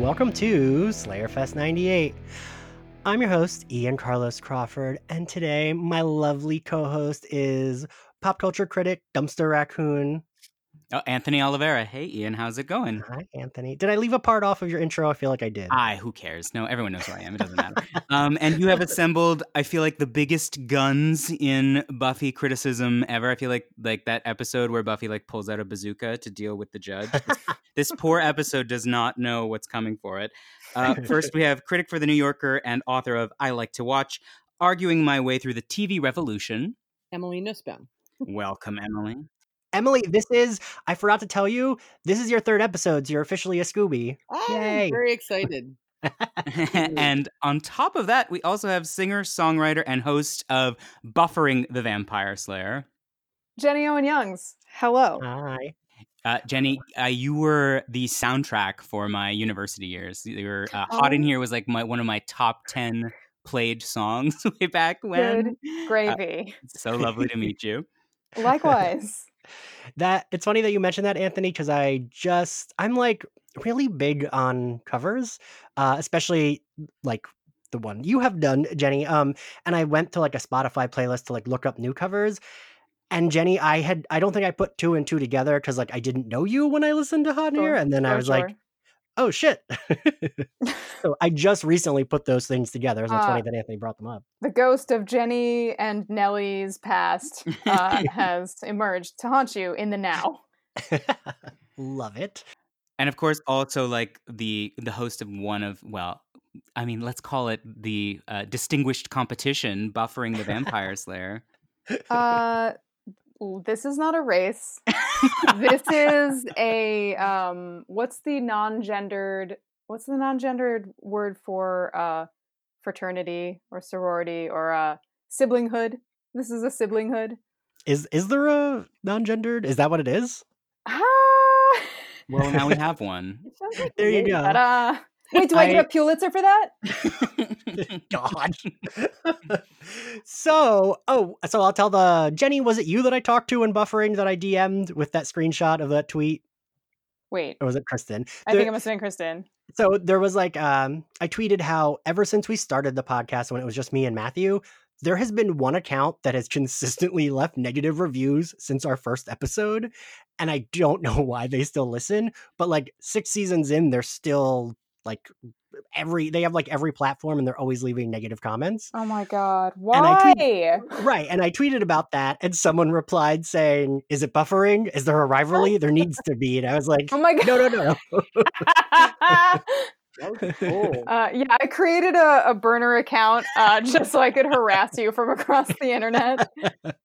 welcome to Slayerfest 98. I'm your host, Ian Carlos Crawford, and today my lovely co host is pop culture critic, Dumpster Raccoon. Oh, Anthony Oliveira. Hey, Ian, how's it going? Hi, Anthony. Did I leave a part off of your intro? I feel like I did. I, who cares? No, everyone knows who I am. It doesn't matter. um, and you have assembled, I feel like, the biggest guns in Buffy criticism ever. I feel like like that episode where Buffy like pulls out a bazooka to deal with the judge. This, this poor episode does not know what's coming for it. Uh, first, we have critic for the New Yorker and author of I Like to Watch, arguing my way through the TV revolution. Emily Nussbaum. Welcome, Emily. Emily, this is, I forgot to tell you, this is your third episode. So you're officially a Scooby. I'm Yay. very excited. and on top of that, we also have singer, songwriter, and host of Buffering the Vampire Slayer. Jenny Owen Youngs. Hello. Hi. Uh, Jenny, uh, you were the soundtrack for my university years. You were uh, "Hot in Oh. Here" was like my one of my top ten played songs way back when. Good gravy. It's so lovely to meet you. Likewise. That it's funny that you mentioned that, Anthony, because I just I'm like really big on covers, uh, especially like the one you have done, Jenny. Um, and I went to like a Spotify playlist to like look up new covers. And Jenny, I had I don't think I put two and two together because like I didn't know you when I listened to Hot Sure, Here, and then I was sure. like, oh shit. so I just recently put those things together. So it's Uh, funny that Anthony brought them up. the ghost of Jenny and Nelly's past uh, has emerged to haunt you in the now. Love it. And of course, also like the the host of one of well, I mean, let's call it the uh, distinguished competition, Buffering the Vampire Slayer. Uh, l- this is not a race. this is a um. What's the non-gendered? What's the non-gendered word for uh fraternity or sorority or uh siblinghood? This is a siblinghood. Is is there a non-gendered? Is that what it is? Ah. Well, now we have one. Like There you go. Ta-da. Wait, do I, I- get a Pulitzer for that? God. so, oh, so I'll tell the Jenny. Was it you that I talked to in buffering that I DM'd with that screenshot of that tweet, Wait, or was it Kristen? I There- think it must have been Kristen. so there was like, um, I tweeted how ever since we started the podcast when it was just me and Matthew, there has been one account that has consistently left negative reviews since our first episode, and I don't know why they still listen. But like six seasons in, they're still like every they have like every platform and they're always leaving negative comments. Oh my god, I why? tweet- Right. And I tweeted about that and someone replied saying, Is it buffering? Is there a rivalry? There needs to be. And I was like, oh my god. No, no, no, no. That cool. Uh, yeah, I created a, a burner account uh, just so I could harass you from across the internet.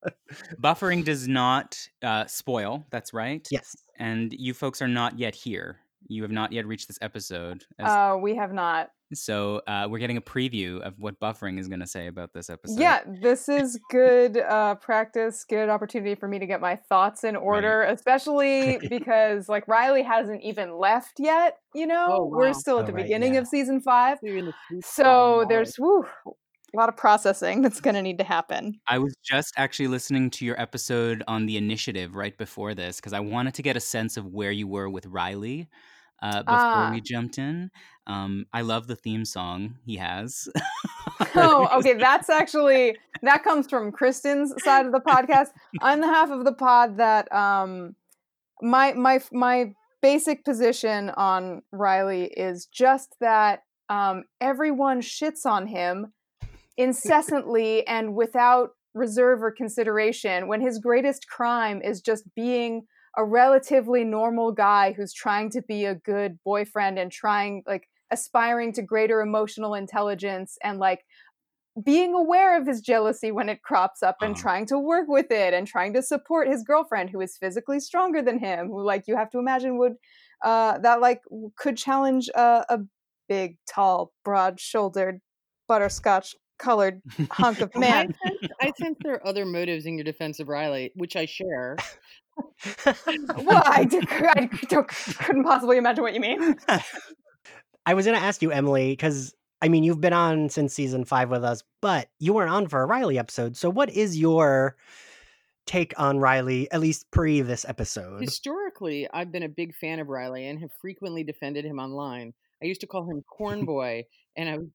Buffering does not uh, spoil. That's right. yes. And you folks are not yet here. You have not yet reached this episode. as- Uh, we have not. so uh, we're getting a preview of what buffering is going to say about this episode. Yeah, this is good uh, practice, good opportunity for me to get my thoughts in order, especially because like Riley hasn't even left yet. You know, Oh, we're still at Oh, the right, beginning yeah. of season five. The. So there's whew, a lot of processing that's going to need to happen. I was just actually listening to your episode on the initiative right before this because I wanted to get a sense of where you were with Riley uh, before Ah. we jumped in. Um, I love the theme song he has. oh, okay. That's actually that comes from Kristen's side of the podcast. I'm the half of the pod that um my my my basic position on Riley is just that um everyone shits on him incessantly and without reserve or consideration when his greatest crime is just being a relatively normal guy who's trying to be a good boyfriend and trying like aspiring to greater emotional intelligence and like being aware of his jealousy when it crops up and Uh-huh. trying to work with it and trying to support his girlfriend who is physically stronger than him who like you have to imagine would uh that like could challenge a, a big tall broad-shouldered butterscotch colored hunk of man I sense, I sense there are other motives in your defense of Riley, which I share. well I, d- I don't, couldn't possibly imagine what you mean I was going to ask you, Emily, because I mean, you've been on since season five with us, but you weren't on for a Riley episode. So, what is your take on Riley, at least pre this episode? Historically, I've been a big fan of Riley and have frequently defended him online. I used to call him Corn Boy, and I was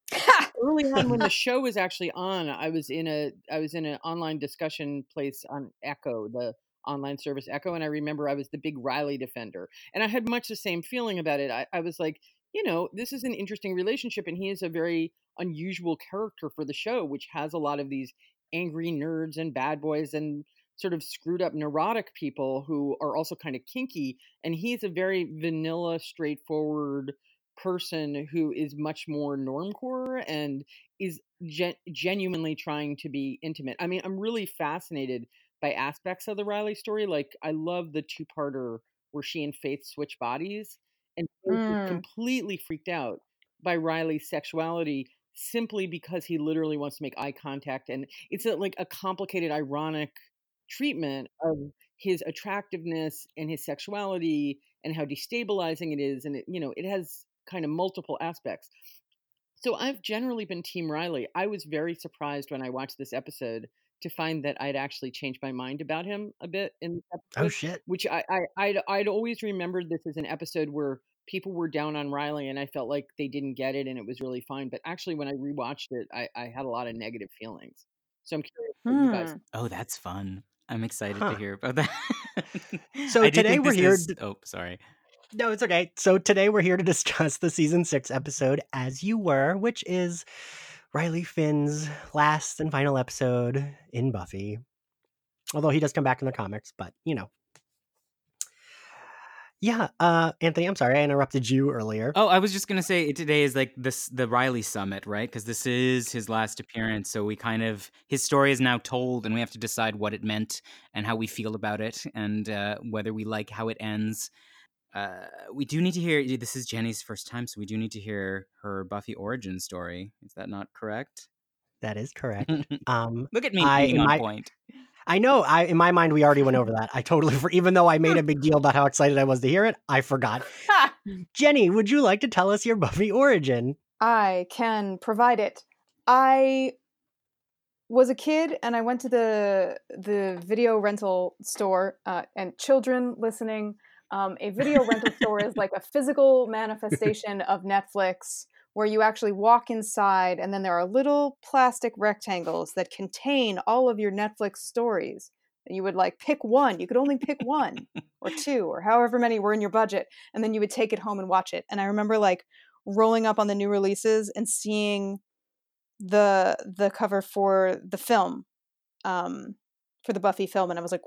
early on when the show was actually on. I was in a I was in an online discussion place on Echo, the online service Echo, and I remember I was the big Riley defender, and I had much the same feeling about it. I, I was like, you know, this is an interesting relationship, and he is a very unusual character for the show, which has a lot of these angry nerds and bad boys and sort of screwed up neurotic people who are also kind of kinky and he's a very vanilla straightforward person who is much more normcore and is gen- genuinely trying to be intimate i mean i'm really fascinated by aspects of the riley story like i love the two-parter where she and faith switch bodies and Faith is Mm. completely freaked out by riley's sexuality simply because he literally wants to make eye contact and it's a, like a complicated ironic treatment of his attractiveness and his sexuality and how destabilizing it is and it you know it has kind of multiple aspects so i've generally been team riley i was very surprised when i watched this episode to find that i'd actually changed my mind about him a bit in this episode Oh shit. which I, I I'd, I'd always remembered this as an episode where people were down on Riley and I felt like they didn't get it and it was really fine. But actually, when I rewatched it, I, I had a lot of negative feelings. So I'm curious what you guys. Hmm. Oh, that's fun. I'm excited Huh. to hear about that. So I today we're this here is- Oh, sorry. No, it's okay. So today we're here to discuss the season six episode, As You Were, which is Riley Finn's last and final episode in Buffy. Although he does come back in the comics, but you know. Yeah, uh Anthony, I'm sorry I interrupted you earlier. Oh, I was just gonna say today is like this the Riley summit, right? Because this is his last appearance, so we kind of his story is now told, and we have to decide what it meant and how we feel about it, and uh, whether we like how it ends. Uh, we do need to hear. This is Jenny's first time, so we do need to hear her Buffy origin story. Is that not correct? That is correct. Um Look at me I- being in on my- point. I know. I in my mind we already went over that. I totally for even though I made a big deal about how excited I was to hear it, I forgot. Jenny, would you like to tell us your Buffy origin? I can provide it. I was a kid and I went to the the video rental store uh, and children listening. Um, a video rental store is like a physical manifestation of Netflix where you actually walk inside and then there are little plastic rectangles that contain all of your Netflix stories. And you would like pick one. You could only pick one or two or however many were in your budget. And then you would take it home and watch it. And I remember like rolling up on the new releases and seeing the the cover for the film um for the buffy film and i was like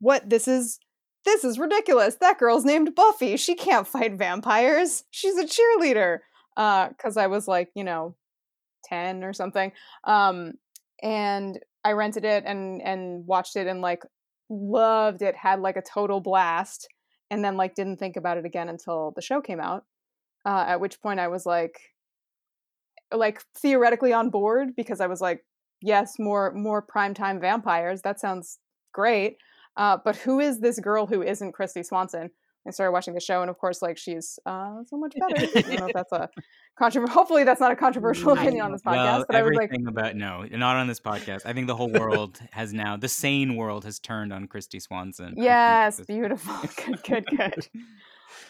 what this is this is ridiculous. That girl's named buffy. She can't fight vampires. She's a cheerleader. Uh because i was like you know 10 or something. Um and i rented it and and watched it and like loved it. Had like a total blast. And then like didn't think about it again until the show came out. Uh, at which point I was like, like theoretically on board because I was like, yes, more more primetime vampires. That sounds great. Uh, but who is this girl who isn't Kristy Swanson? I started watching the show, and of course, like she's uh, so much better. I don't know if that's a controversial. Hopefully, that's not a controversial opinion on this podcast. well, but I was like, about no, not on this podcast. I think the whole world has now, the sane world has turned on Kristy Swanson. Yes, beautiful. good, good, good.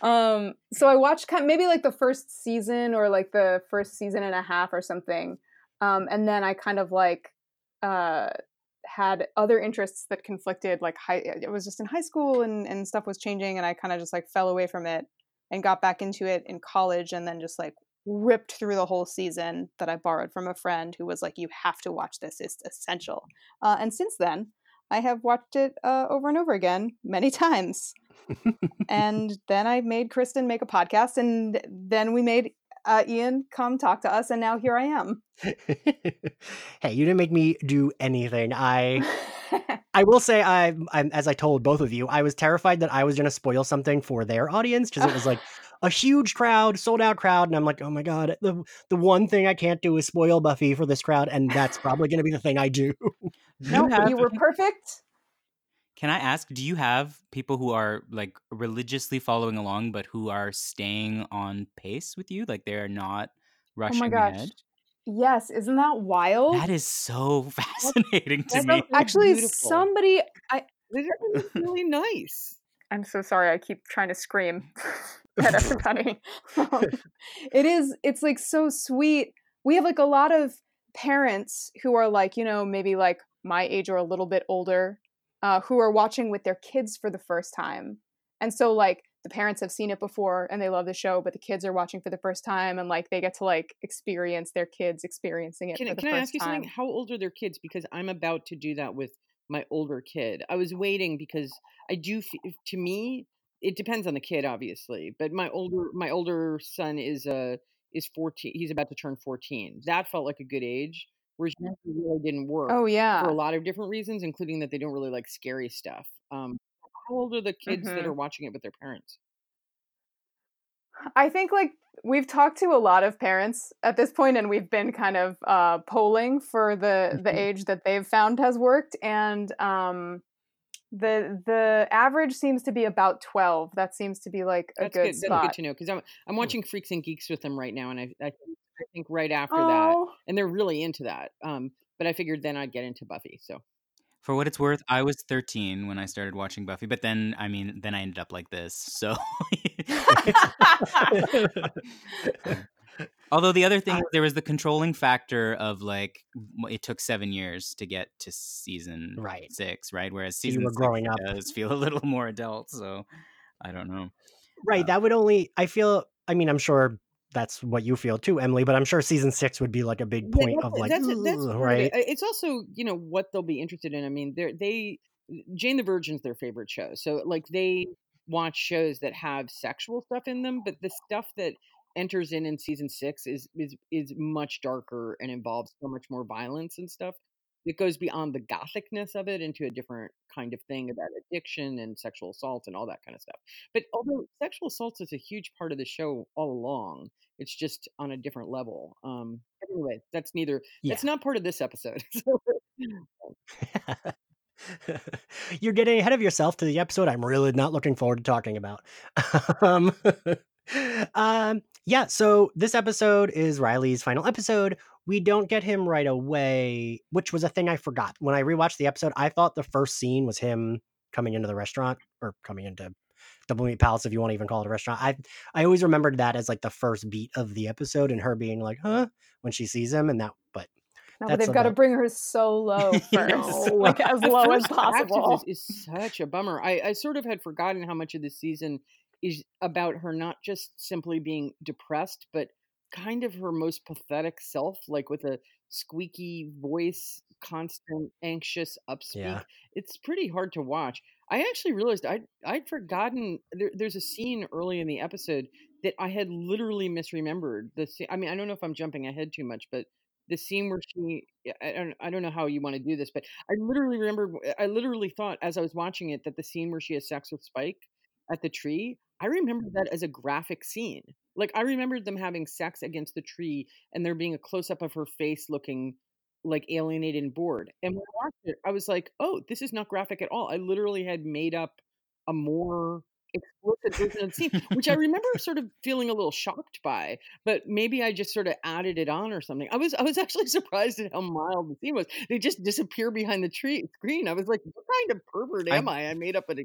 Um, so I watched kind maybe like the first season or like the first season and a half or something. Um, and then I kind of like uh had other interests that conflicted like high it was just in high school and and stuff was changing and I kind of just like fell away from it and got back into it in college and then just like ripped through the whole season that I borrowed from a friend who was like you have to watch this it's essential. Uh, and since then I have watched it uh, over and over again many times. and then I made Kristen make a podcast, and then we made uh, Ian come talk to us, and now here I am. hey, you didn't make me do anything. I I will say I, I as I told both of you, I was terrified that I was going to spoil something for their audience because it was like a huge crowd, sold out crowd, and I'm like, oh my god, the the one thing I can't do is spoil Buffy for this crowd, and that's probably going to be the thing I do. Do no, you were perfect. Can I ask, do you have people who are like religiously following along, but who are staying on pace with you? Like they're not rushing Oh gosh. ahead? Yes, isn't that wild? That is so fascinating to that's me. Actually, beautiful. somebody. I They're really nice. I'm so sorry. I keep trying to scream. at everybody. um, it is. It's like so sweet. We have like a lot of parents who are like you know maybe like my age or a little bit older uh, who are watching with their kids for the first time and so like the parents have seen it before and they love the show but the kids are watching for the first time and like they get to like experience their kids experiencing it Can, for I- the can I first ask you time something? How old are their kids? Because I'm about to do that with my older kid. I was waiting because I do. To me, it depends on the kid, obviously. But my older my older son is uh is 14. He's about to turn 14. That felt like a good age. Younger really didn't work oh yeah, for a lot of different reasons, including that they don't really like scary stuff. Um, how old are the kids that Mhm. are watching it with their parents? I think like we've talked to a lot of parents at this point and we've been kind of uh polling for the the age that they've found has worked and um the the average seems to be about 12 that seems to be like a That's good, good. That's good to know because I'm I'm watching Freaks and Geeks with them right now, and I I think, I think right after that, oh and they're really into that. Um, but I figured then I'd get into Buffy. So For what it's worth, I was 13 when I started watching Buffy, but then I mean, then I ended up like this. So Although the other thing was there was the controlling factor of like it took seven years to get to season Right. six, right? Whereas So you season were six growing up. does feel a little more adult. So I don't know. Right. That would only, I feel, I mean, I'm sure that's what you feel too, Emily, but I'm sure season six would be like a big point that's of like, that's that's "Ugh," part of right? it. Uh, It's also you know what they'll be interested in. I mean, they they Jane the Virgin's their favorite show, so like they watch shows that have sexual stuff in them, but the stuff that enters in in season six is is is much darker and involves so much more violence and stuff. It goes beyond the gothicness of it into a different kind of thing about addiction and sexual assault and all that kind of stuff. But although sexual assault is a huge part of the show all along, it's just on a different level. Um, anyway, that's neither. Yeah. That's not part of this episode. You're getting ahead of yourself to the episode I'm really not looking forward to talking about. um, um, yeah, so this episode is Riley's final episode. We don't get him right away, which was a thing I forgot. When I rewatched the episode, I thought the first scene was him coming into the restaurant or coming into Double Meat Palace, if you want to even call it a restaurant. I I always remembered that as like the first beat of the episode and her being like, huh, when she sees him and that, but no, but they've got to bring her so low first know. like as low as first act of possible is such a bummer. I, I sort of had forgotten how much of this season is about her not just simply being depressed, but kind of her most pathetic self, like with a squeaky voice, constant anxious upspeak. Yeah. It's pretty hard to watch. I actually realized I'd I'd forgotten there, there's a scene early in the episode that I had literally misremembered. The scene, I mean, I don't know if I'm jumping ahead too much, but the scene where she I don't I don't know how you want to do this, but I literally remember I literally thought as I was watching it that the scene where she has sex with Spike at the tree, I remember that as a graphic scene. Like I remembered them having sex against the tree and there being a close up of her face looking like alienated and bored. And when I watched it, I was like, "Oh, this is not graphic at all." I literally had made up a more explicit version of the scene, which I remember sort of feeling a little shocked by. But maybe I just sort of added it on or something. I was I was actually surprised at how mild the scene was. They just disappear behind the tree screen. I was like, "What kind of pervert am I?" I made up an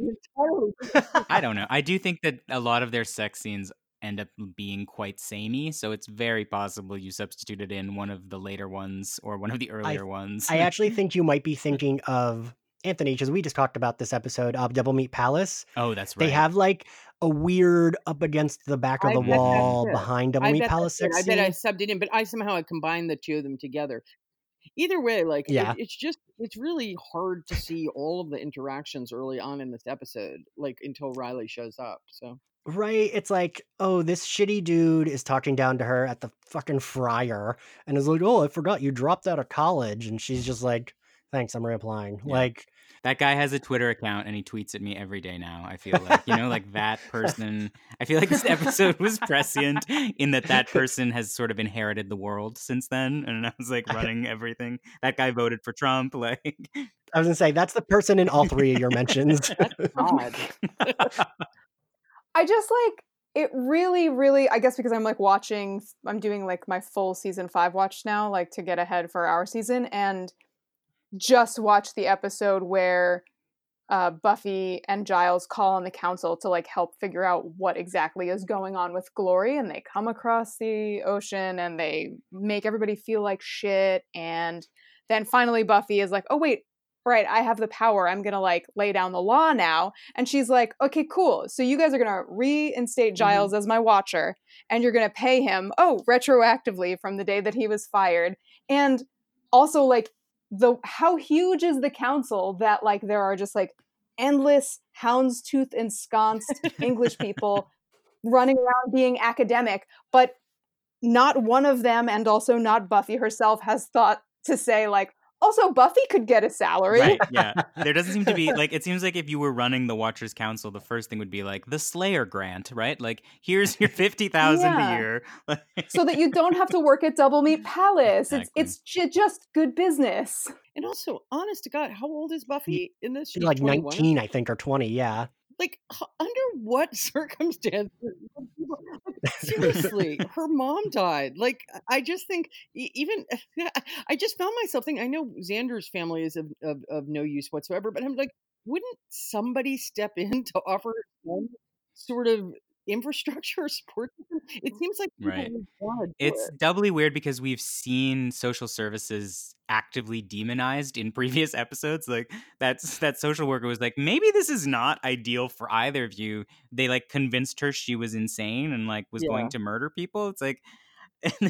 I don't know. I do think that a lot of their sex scenes end up being quite samey, so it's very possible you substituted in one of the later ones or one of the earlier ones. I actually think you might be thinking of Anthony, because we just talked about this episode of Double Meat Palace. oh, that's right. They have like a weird up against the back of the wall behind Double I Meat Palace sex I bet I subbed it in, but I somehow I combined the two of them together. Either way, like it- it's just it's really hard to see all of the interactions early on in this episode, like until Riley shows up. So Right. It's like, oh, this shitty dude is talking down to her at the fucking fryer and is like, oh, I forgot you dropped out of college. And she's just like, thanks, I'm reapplying. Yeah. Like, That guy has a Twitter account and he tweets at me every day now. I feel like, you know, like that person. I feel like this episode was prescient in that that person has sort of inherited the world since then. And I was like running everything. That guy voted for Trump. Like, I was going to say, that's the person in all three of your mentions. that's. I just like it really, really. I guess because I'm like watching, I'm doing like my full season five watch now, like to get ahead for our season, and just watched the episode where uh, Buffy and Giles call on the council to like help figure out what exactly is going on with Glory, and they come across the ocean and they make everybody feel like shit. And then finally, Buffy is like, "Oh wait, right, I have the power. I'm gonna like lay down the law now." And she's like, "Okay, cool. So you guys are gonna reinstate Giles mm-hmm. as my watcher, and you're gonna pay him oh retroactively from the day that he was fired, and also like." The how huge is the council that like there are just like endless houndstooth ensconced English people running around being academic, but not one of them, and also not Buffy herself, has thought to say like, also, Buffy could get a salary. Right, yeah. There doesn't seem to be like it seems like if you were running the Watchers Council, the first thing would be like the Slayer grant, right? Like here's your fifty thousand yeah. a year, so that you don't have to work at Double Meat Palace. Exactly. It's it's just good business. And also, honest to God, how old is Buffy in this? She's like 21? nineteen, I think, or twenty. Yeah like under what circumstances seriously her mom died like i just think even i just found myself thinking i know xander's family is of, of, of no use whatsoever but i'm like wouldn't somebody step in to offer some sort of infrastructure support it seems like right it's it. doubly weird because we've seen social services actively demonized in previous episodes like that's that social worker was like maybe this is not ideal for either of you they like convinced her she was insane and like was yeah. going to murder people it's like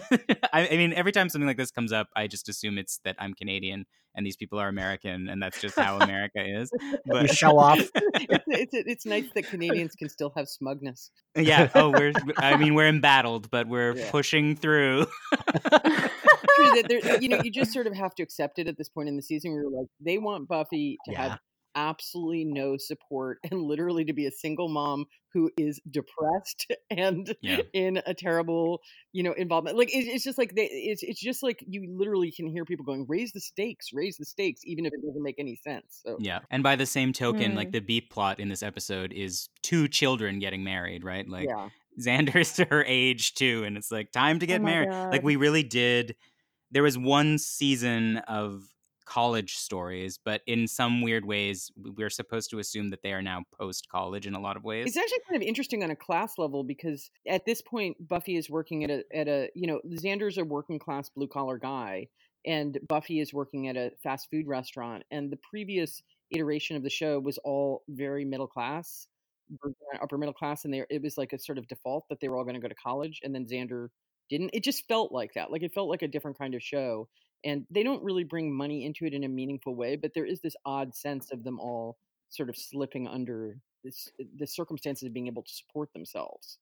I, I, mean, every time something like this comes up, I just assume it's that I'm Canadian and these people are American, and that's just how America is. But you show off. it's, it's, it's nice that Canadians can still have smugness. Yeah. Oh, we're. I mean, we're embattled, but we're yeah. pushing through. True that. you know, you just sort of have to accept it at this point in the season. Where you're like, they want Buffy to yeah. have absolutely no support and literally to be a single mom who is depressed and yeah. in a terrible you know involvement like it, it's just like they, it's, it's just like you literally can hear people going raise the stakes raise the stakes even if it doesn't make any sense so yeah and by the same token mm. like the beat plot in this episode is two children getting married right like yeah. xander's to her age too and it's like time to get oh married God. like we really did there was one season of college stories, but in some weird ways, we're supposed to assume that they are now post college in a lot of ways. It's actually kind of interesting on a class level because at this point, Buffy is working at a at a you know Xander's a working class blue collar guy, and Buffy is working at a fast food restaurant, and the previous iteration of the show was all very middle class upper middle class and they it was like a sort of default that they were all going to go to college and then Xander didn't it just felt like that like it felt like a different kind of show and they don't really bring money into it in a meaningful way but there is this odd sense of them all sort of slipping under this the circumstances of being able to support themselves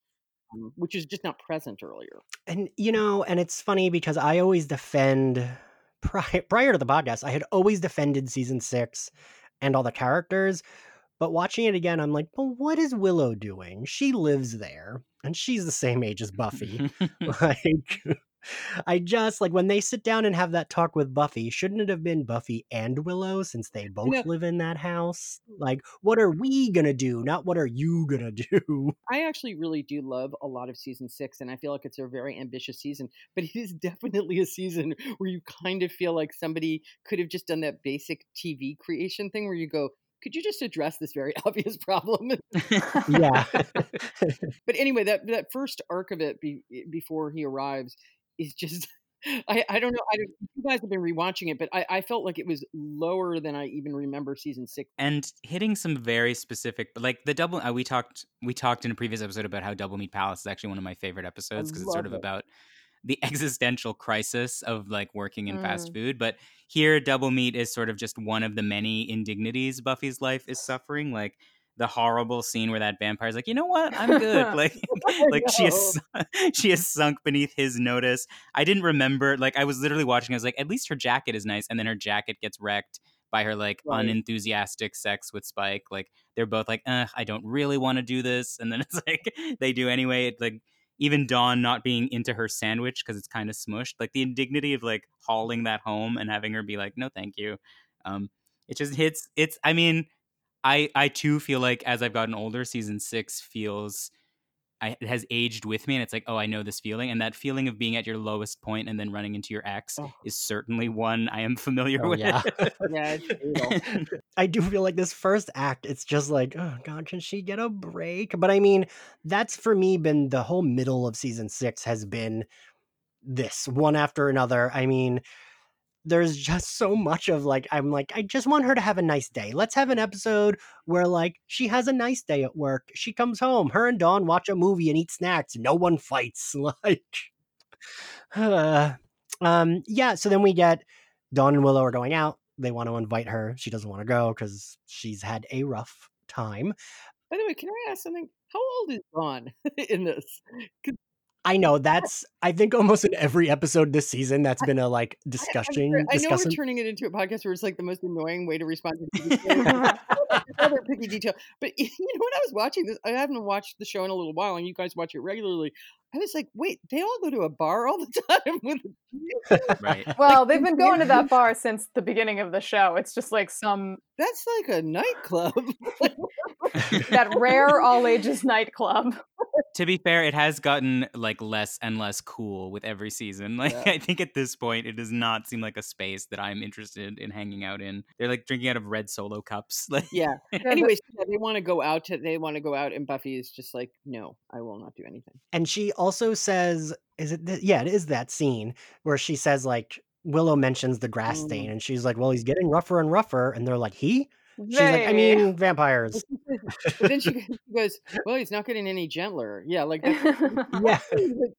um, which is just not present earlier. And you know and it's funny because i always defend prior, prior to the podcast i had always defended season six and all the characters but watching it again i'm like well what is willow doing? She lives there and she's the same age as buffy. Like I just like when they sit down and have that talk with Buffy, shouldn't it have been Buffy and Willow since they both live in that house? Like, what are we gonna do? Not what are you gonna do? I actually really do love a lot of season six, and I feel like it's a very ambitious season, but it is definitely a season where you kind of feel like somebody could have just done that basic TV creation thing where you go, could you just address this very obvious problem? yeah. but anyway, that that first arc of it be, eh, before he arrives is just I, I don't know. I don't, you guys have been rewatching it, but I, I felt like it was lower than I even remember season six. And hitting some very specific, like the double. Uh, we talked we talked in a previous episode about how Double Meat Palace is actually one of my favorite episodes because it's sort of it. about the existential crisis of like working in mm. fast food. But here, Double Meat is sort of just one of the many indignities Buffy's life is suffering. Like the horrible scene where that vampire's like, you know what, I'm good. like, like she is she is sunk beneath his notice. I didn't remember. Like, I was literally watching. I was like, at least her jacket is nice, and then her jacket gets wrecked by her like right. unenthusiastic sex with Spike. Like, they're both like, I don't really want to do this, and then it's like they do anyway. It, like. Even Dawn not being into her sandwich because it's kind of smushed, like the indignity of like hauling that home and having her be like, "No, thank you." Um, it just hits. It's. I mean, I I too feel like as I've gotten older, season six feels I, it has aged with me, and it's like, oh, I know this feeling, and that feeling of being at your lowest point and then running into your ex Oh. is certainly one I am familiar Oh, with. yeah. Yeah. I do feel like this first act, it's just like, oh god, can she get a break? But I mean, that's for me been the whole middle of season six has been this one after another. I mean, there's just so much of like, I'm like, I just want her to have a nice day. Let's have an episode where like she has a nice day at work. She comes home, her and Dawn watch a movie and eat snacks. No one fights. Like, uh, um, yeah. So then we get Dawn and Willow are going out. They want to invite her. She doesn't want to go because she's had a rough time. By the way, can I ask something? How old is Dawn in this? I know that's. I think almost in every episode this season, that's been a like I- I'm discussion. sorry, I know we're turning it into a podcast where it's like the most annoying way to respond to TV shows. Another picky detail. But you know, when I was watching this, I haven't watched the show in a little while, and you guys watch it regularly. I was like, wait, they all go to a bar all the time with right. Well, they've been going to that bar since the beginning of the show. It's just like some that's like a nightclub. that rare all ages nightclub. To be fair, it has gotten like less and less cool with every season. Like Yeah. I think at this point, it does not seem like a space that I'm interested in hanging out in. They're like drinking out of red solo cups. Like yeah. but- Anyways, yeah, they want to go out to they want to go out, and Buffy is just like, no, I will not do anything. And she also says, "Is it? Th- yeah, it is that scene where she says like." Willow mentions the grass Mm. stain, and she's like, "Well, he's getting rougher and rougher," and they're like, "He?" She's like, "I mean, vampires." But then she, she goes, well, he's not getting any gentler. Yeah, like that's yeah,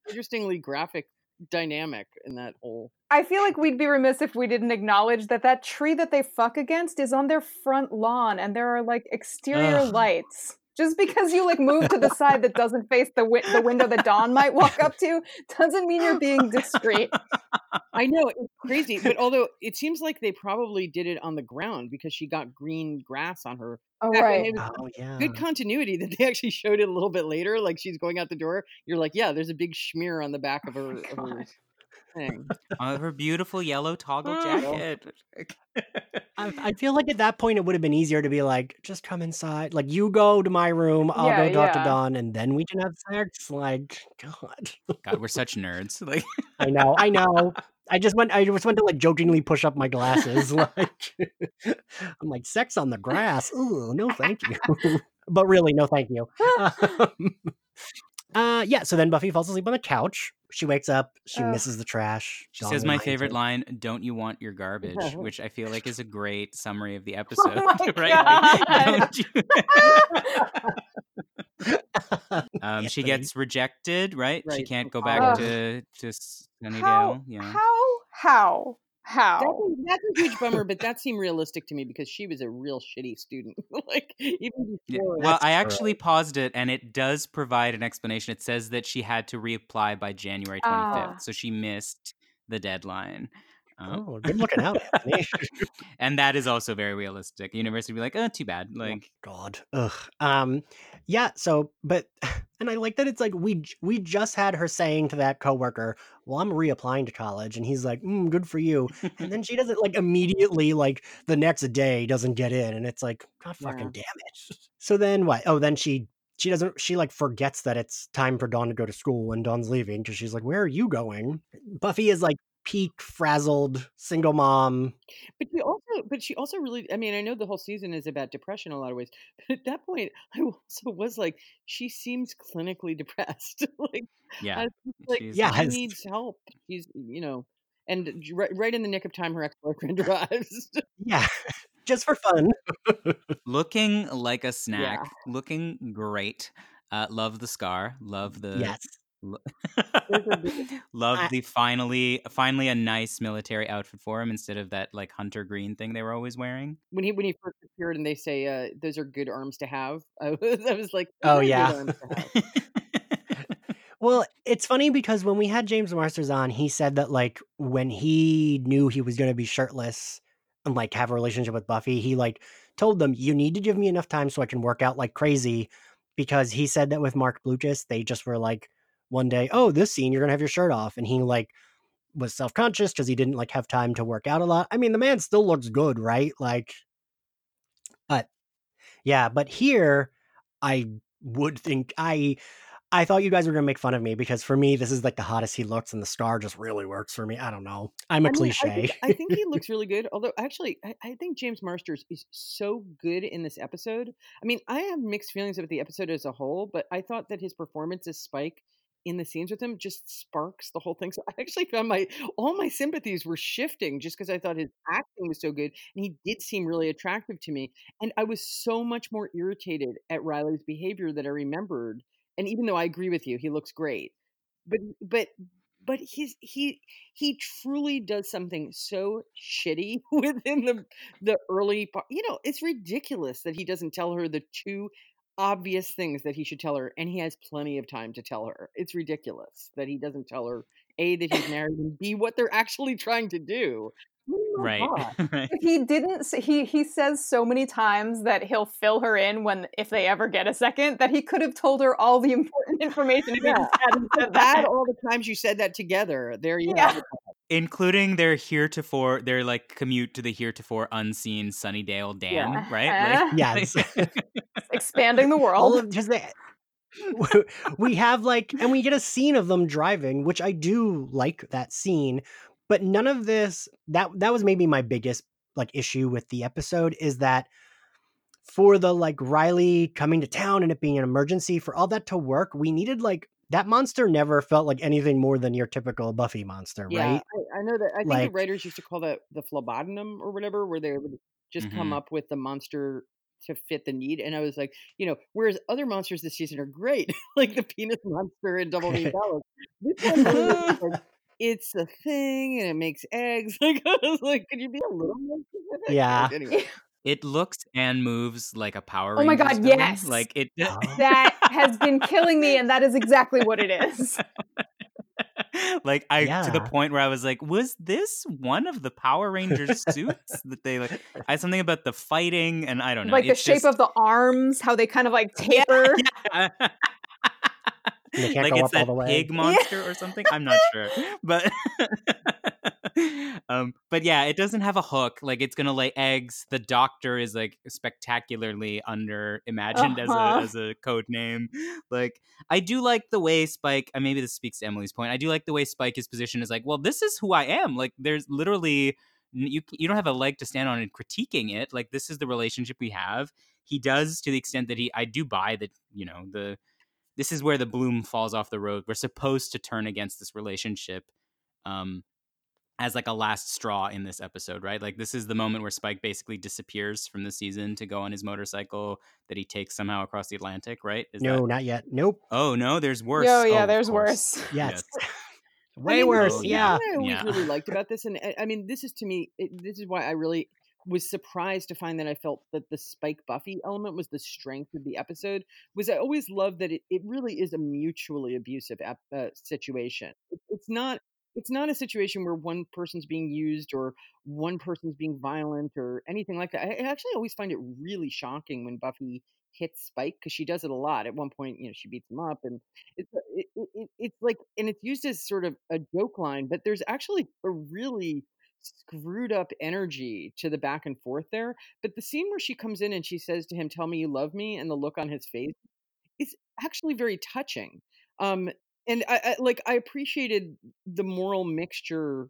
interestingly graphic dynamic in that whole. I feel like we'd be remiss if we didn't acknowledge that that tree that they fuck against is on their front lawn and there are like exterior Ugh. lights. Just because you like move to the side that doesn't face the wi- the window that Dawn might walk up to doesn't mean you're being discreet. I know it's crazy, but although it seems like they probably did it on the ground because she got green grass on her. Oh back right. was oh yeah. Good continuity that they actually showed it a little bit later. Like she's going out the door, you're like, yeah, there's a big smear on the back of her, of her oh God. thing. oh, her beautiful yellow toggle jacket. I, I feel like at that point it would have been easier to be like, just come inside. Like you go to my room, I'll Yeah, go talk yeah. to Dawn, and then we can have sex. Like, God. God, we're such nerds. Like I know, I know. I just went I just went to like jokingly push up my glasses. Like I'm like, sex on the grass. Ooh, no thank you. but really, no thank you. Um, uh yeah, so then Buffy falls asleep on the couch. She wakes up, she Ugh. misses the trash. she says my favorite line, "Don't you want your garbage?" Which I feel like is a great summary of the episode. Oh right? God. Don't you- um, she gets rejected, right? She can't go back college. to to Sunnydale. How, Yeah. how how how a, that's a huge bummer, but that seemed realistic to me because she was a real shitty student. like even Yeah, before. Well, I true. actually paused it, and it does provide an explanation. It says that she had to reapply by January 25th, Ah. so she missed the deadline. Um, Oh, good looking out, and that is also very realistic. University would be like, oh, too bad. Like, God. Ugh. Um yeah, so but and I like that it's like we j- we just had her saying to that coworker, "Well, I'm reapplying to college." And he's like, mm, "Good for you." And then she doesn't like immediately like the next day doesn't get in and it's like, "God fucking damn it." So then what? Oh, then she she doesn't she like forgets that it's time for Dawn to go to school when Dawn's leaving because she's like, "Where are you going?" Buffy is like peak frazzled single mom. But she also, but she also really. I mean, I know the whole season is about depression in a lot of ways, but at that point, I also was like, she seems clinically depressed. like, yeah. I like, she's- Yeah, she it's- needs help. She's, you know, and right, right in the nick of time, her ex boyfriend arrives. Yeah. Just for fun. Looking like a snack, looking great. Uh, love the scar. Love the yes. Lo- Those are good. love I- the finally finally a nice military outfit for him instead of that like hunter green thing they were always wearing. when he when he first appeared, and they say, uh, "Those are good arms to have." I was, I was like, Oh, "Those are good yeah. arms to have." Well, it's funny because when we had James Marsters on, he said that like when he knew he was going to be shirtless and like have a relationship with Buffy, he like told them, "You need to give me enough time so I can work out like crazy." Because he said that with Marc Blucas, they just were like one day, "Oh, this scene you're going to have your shirt off," and he like was self conscious because he didn't like have time to work out a lot. I mean, the man still looks good, right? Like, but yeah, but here I would think I I thought you guys were gonna make fun of me because for me, this is like the hottest he looks, and the star just really works for me. I don't know. I'm a I mean, I cliche. think, I think he looks really good. Although, actually, I, I think James Marsters is so good in this episode. I mean, I have mixed feelings about the episode as a whole, but I thought that his performance as Spike in the scenes with him just sparks the whole thing. So I actually found my all my sympathies were shifting just because I thought his acting was so good, and he did seem really attractive to me. And I was so much more irritated at Riley's behavior that I remembered. And even though I agree with you, he looks great, but but but he's he he truly does something so shitty within the the early part. You know, it's ridiculous that he doesn't tell her the two obvious things that he should tell her, and he has plenty of time to tell her. It's ridiculous that he doesn't tell her a that he's married and b what they're actually trying to do. Oh my Right. Right. He didn't he he says so many times that he'll fill her in when if they ever get a second that he could have told her all the important information if he Yeah. just hadn't said Add that. all the times you said that together. There you Yeah. have it. Including their heretofore, their like commute to the heretofore unseen Sunnydale Dam, Yeah. right? Like, Yes. Expanding the All world. of just the, we have like, and we get a scene of them driving, which I do like that scene, but none of this. That that was maybe my biggest like issue with the episode is that for the like Riley coming to town and it being an emergency, for all that to work, we needed like that monster never felt like anything more than your typical Buffy monster, Yeah, right? I, I know that. I think Like- the writers used to call that the phlebotinum or whatever, where they would just come Mhm. up with the monster to fit the need. And I was like, you know, whereas other monsters this season are great, like the penis monster and Double Meat Palace. This one really was like, it's a thing and it makes eggs. Like I was like, could you be a little more specific? Yeah. Anyway, It looks and moves like a Power ranger. Oh my Rangers God, villain. yes. Like it. That has been killing me, and that is exactly what it is. like I to the point where I was like, was this one of the Power Rangers suits that they like? I had something about the fighting, and I don't know, Like the shape just- of the arms, how they kind of like taper. They can't like go it's up all that the way. pig monster or something. I'm not sure, but um, but yeah, it doesn't have a hook. Like it's gonna lay eggs. The doctor is like spectacularly under imagined Uh-huh. as a as a code name. Like I do like the way Spike. And maybe this speaks to Emily's point. I do like the way Spike is positioned as like, well, this is who I am. Like there's literally you you don't have a leg to stand on in critiquing it. Like this is the relationship we have. He does to the extent that he I do buy that you know the this is where the bloom falls off the road. We're supposed to turn against this relationship um as like a last straw in this episode, right? Like this is the moment where Spike basically disappears from the season to go on his motorcycle that he takes somehow across the Atlantic, right? Is No, that- not yet. Nope. Oh no, there's worse. Yo, yeah, Oh, of there's worse. Yes. I Way mean, worse. Oh, yeah. thing I always Yeah. really liked about this, and I, I mean, this is to me, it, this is why I really was surprised to find that I felt that the Spike Buffy element was the strength of the episode. Was I always loved that it, it really is a mutually abusive ep- uh, situation. It, it's not. It's not a situation where one person's being used or one person's being violent or anything like that. I, I actually always find it really shocking when Buffy hits Spike because she does it a lot. At one point, you know, she beats him up, and it's it, it, it, it's like, and it's used as sort of a joke line, but there's actually a really screwed up energy to the back and forth there. But the scene where she comes in and she says to him, "Tell me you love me," and the look on his face is actually very touching. Um, and I, I like I appreciated the moral mixture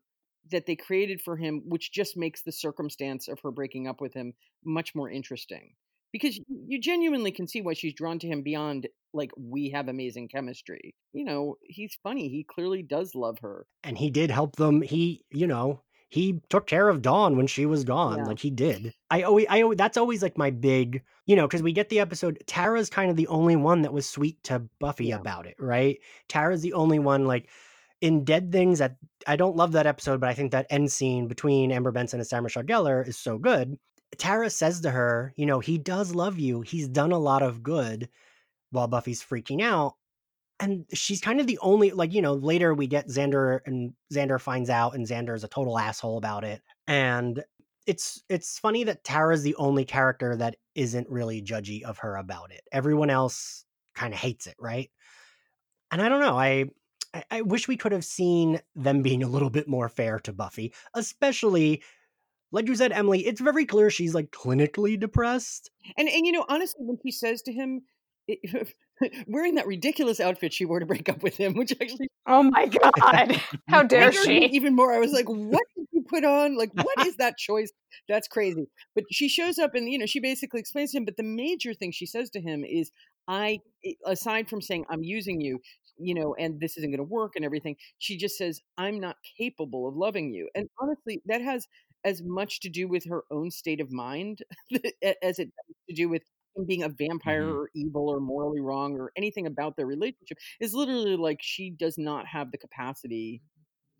that they created for him, which just makes the circumstance of her breaking up with him much more interesting. Because you- you genuinely can see why she's drawn to him beyond like we have amazing chemistry. You know, he's funny. He clearly does love her. and he did help them. He, you know, he took care of Dawn when she was gone. Yeah. Like he did. I always, I always, that's always like my big, you know, because we get the episode. Tara's kind of the only one that was sweet to Buffy Yeah. about it, right? Tara's the only one like in Dead Things that I don't love that episode, but I think that end scene between Amber Benson and Sarah Michelle Gellar is so good. Tara says to her, you know, he does love you. He's done a lot of good while Buffy's freaking out and she's kind of the only like you know later we get xander and xander finds out and xander is a total asshole about it and it's it's funny that tara's the only character that isn't really judgy of her about it. Everyone else kind of hates it right? And i don't know I, I wish we could have seen them being a little bit more fair to buffy especially like you said emily it's very clear she's like clinically depressed. And and you know, honestly, when she says to him, wearing that ridiculous outfit she wore to break up with him, which actually Oh my god. How dare she? even more. I was like, what did you put on? Like, what is that choice? That's crazy. But she shows up and, you know, she basically explains to him. But the major thing she says to him is, I, aside from saying, I'm using you, you know, and this isn't going to work and everything, she just says, I'm not capable of loving you. And honestly, that has as much to do with her own state of mind as it has to do with him being a vampire Mhm. or evil or morally wrong or anything about their relationship is literally like she does not have the capacity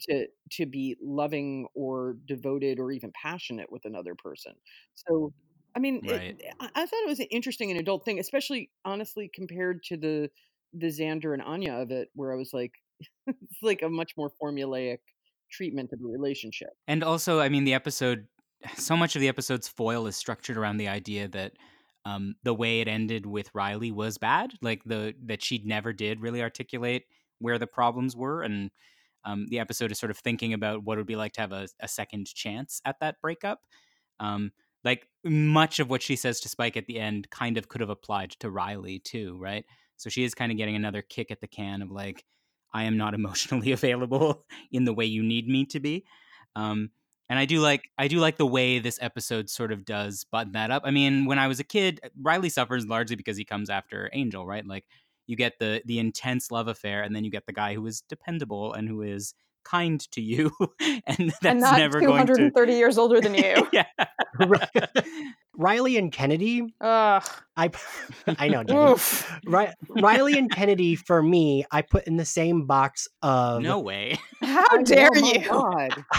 to to be loving or devoted or even passionate with another person. So I mean, Right. I, I thought it was an interesting and adult thing, especially honestly compared to the the Xander and Anya of it, where I was like, it's like a much more formulaic treatment of the relationship. And also, I mean, the episode, so much of the episode's foil is structured around the idea that um, the way it ended with Riley was bad, like the that she never did really articulate where the problems were, and um, the episode is sort of thinking about what it would be like to have a, a second chance at that breakup. Um, like much of what she says to Spike at the end kind of could have applied to Riley too, right? So she is kind of getting another kick at the can of like, I am not emotionally available in the way you need me to be. Um, and I do like I do like the way this episode sort of does button that up. I mean, when I was a kid, uh, Riley suffers largely because he comes after Angel, right? Like you get the the intense love affair, and then you get the guy who is dependable and who is kind to you, and that's and not never going to 230 years older than you. yeah. Riley and Kennedy, Ugh. I I know, Jenny. Oof. Ri- Riley and Kennedy for me, I put in the same box of no way. How I know, dare my you? God.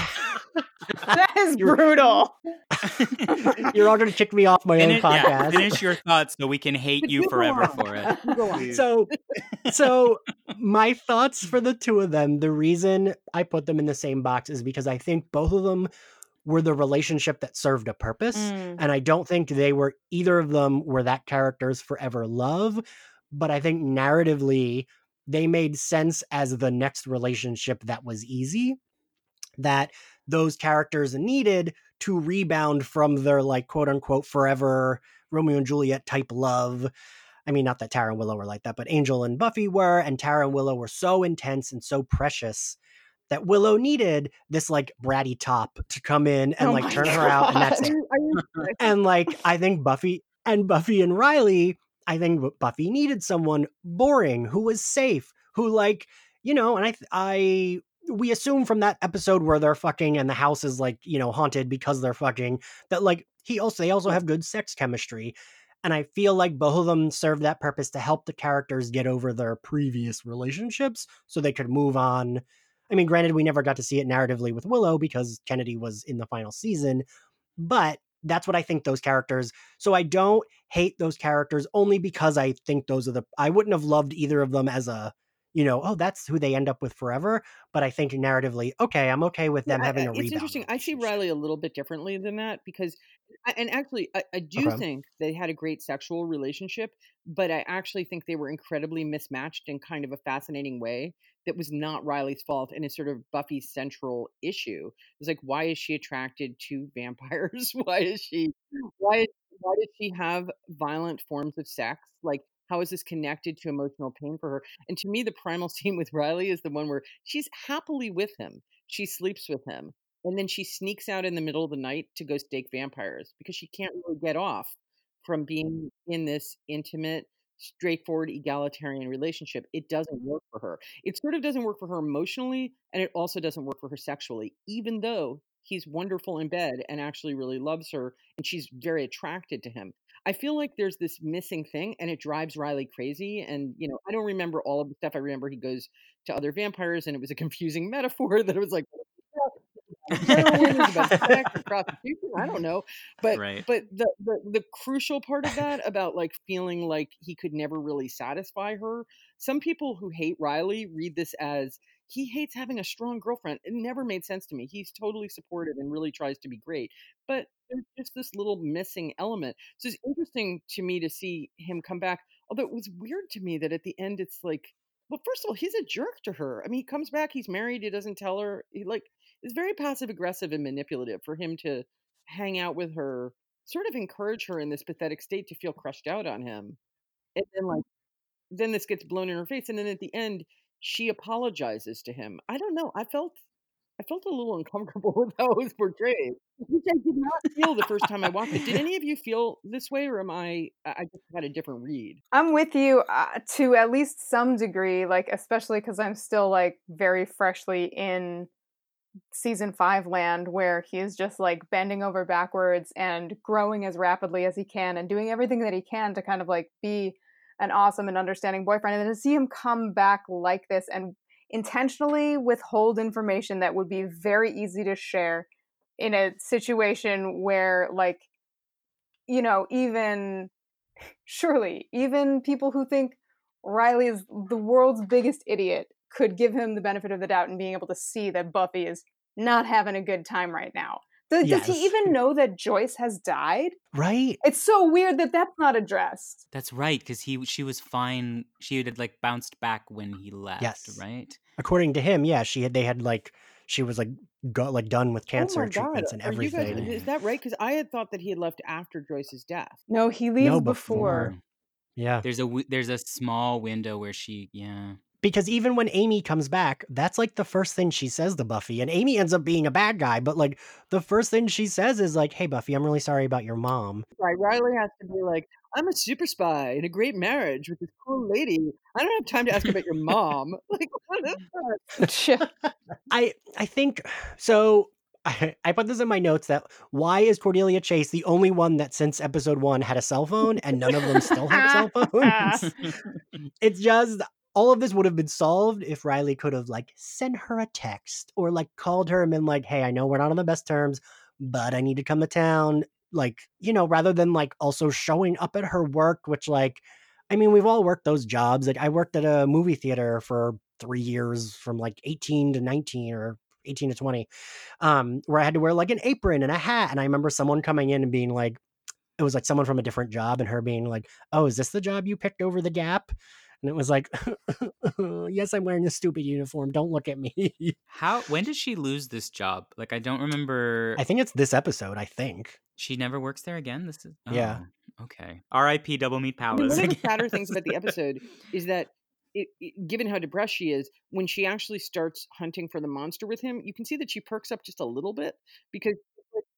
That is You're- brutal. You're all going to kick me off my own Finish, yeah, podcast. finish your thoughts so we can hate you you forever for it. You go on. Please. so so my thoughts for the two of them the reason i put them in the same box is because i think both of them were the relationship that served a purpose Mm. and i don't think they were either of them were that character's forever love but i think narratively they made sense as the next relationship that was easy that those characters needed to rebound from their like quote unquote forever romeo and juliet type love I mean, not that Tara and Willow were like that, but Angel and Buffy were, and Tara and Willow were so intense and so precious that Willow needed this like bratty top to come in and Oh like turn her out, and that's it. And like, I think Buffy and Buffy and Riley, I think Buffy needed someone boring who was safe, who like, you know, and I, I, we assume from that episode where they're fucking and the house is like, you know, haunted because they're fucking that like he also they also have good sex chemistry. And I feel like both of them serve that purpose to help the characters get over their previous relationships so they could move on. I mean, granted, we never got to see it narratively with Willow because Kennedy was in the final season, but that's what I think those characters. So I don't hate those characters only because I think those are the. I wouldn't have loved either of them as a, you know, oh, that's who they end up with forever. But I think narratively, okay, I'm okay with them Yeah, having a it's rebound. interesting. I see. Riley a little bit differently than that because, and actually, I, I do Okay. think they had a great sexual relationship, but I actually think they were incredibly mismatched in kind of a fascinating way that was not Riley's fault and is sort of Buffy's central issue. It's like, why is she attracted to vampires? why is she, why, is- why does she have violent forms of sex? Like, how is this connected to emotional pain for her? And to me, the primal scene with Riley is the one where she's happily with him. She sleeps with him. And then she sneaks out in the middle of the night to go stake vampires because she can't really get off from being in this intimate, straightforward, egalitarian relationship. It doesn't work for her. It sort of doesn't work for her emotionally, and it also doesn't work for her sexually, even though he's wonderful in bed and actually really loves her and she's very attracted to him. I feel like there's this missing thing and it drives Riley crazy. And, you know, I don't remember all of the stuff. I remember he goes to other vampires and it was a confusing metaphor that it was like, heroin is about sex or prostitution. I don't know. But Right. but the, the the crucial part of that about like feeling like he could never really satisfy her. Some people who hate Riley read this as he hates having a strong girlfriend. It never made sense to me. He's totally supportive and really tries to be great. But there's just this little missing element. So it's interesting to me to see him come back. Although it was weird to me that at the end it's like, well, first of all, he's a jerk to her. I mean, he comes back, he's married, he doesn't tell her. He like is very passive aggressive and manipulative for him to hang out with her, sort of encourage her in this pathetic state to feel crushed out on him. And then like then this gets blown in her face, and then at the end she apologizes to him. I don't know. I felt I felt a little uncomfortable with how it was portrayed, which I did not feel the first time I watched it. Did any of you feel this way, or am I? I just had a different read. I'm with you uh, to at least some degree, like especially because I'm still like very freshly in season five land, where he is just like bending over backwards and growing as rapidly as he can, and doing everything that he can to kind of like be an awesome and understanding boyfriend, and then to see him come back like this and intentionally withhold information that would be very easy to share in a situation where like you know even surely even people who think riley is the world's biggest idiot could give him the benefit of the doubt and being able to see that buffy is not having a good time right now does, Yes. does he even know that joyce has died Right? it's so weird that that's not addressed That's right, because he she was fine. She had like bounced back when he left. Yes. Right. According to him, yeah, she had they had like she was like go, like done with oh cancer oh my god, treatments and are everything. guys? Is that right? Because I had thought that he had left after Joyce's death. no he leaves No, before. before. yeah. There's a there's a small window where she yeah. Because even when Amy comes back, that's like the first thing she says to Buffy. And Amy ends up being a bad guy, but like the first thing she says is like, "Hey Buffy, I'm really sorry about your mom." Right, Riley has to be like, I'm a super spy in a great marriage with this cool lady. I don't have time to ask about your mom. Like, what is that? I I think so. I, I put this in my notes that why is Cordelia Chase the only one that since episode one had a cell phone and none of them still have cell phones? it's just all of this would have been solved if Riley could have like sent her a text or like called her and been like, "Hey, I know we're not on the best terms, but I need to come to town." Like, you know, rather than like also showing up at her work, which like, I mean, we've all worked those jobs. Like, I worked at a movie theater for three years, from like eighteen to nineteen or 18 to 20 um where i had to wear like an apron and a hat and i remember someone coming in and being like it was like someone from a different job and her being like oh is this the job you picked over the gap and it was like yes i'm wearing this stupid uniform don't look at me How when did she lose this job? Like I don't remember. i think it's this episode i think she never works there again. This is Yeah. oh, Okay. R.I.P. Double Meat I mean, Palace. one of the again. sadder things about the episode is that, it, it- given how depressed she is, when she actually starts hunting for the monster with him, you can see that she perks up just a little bit because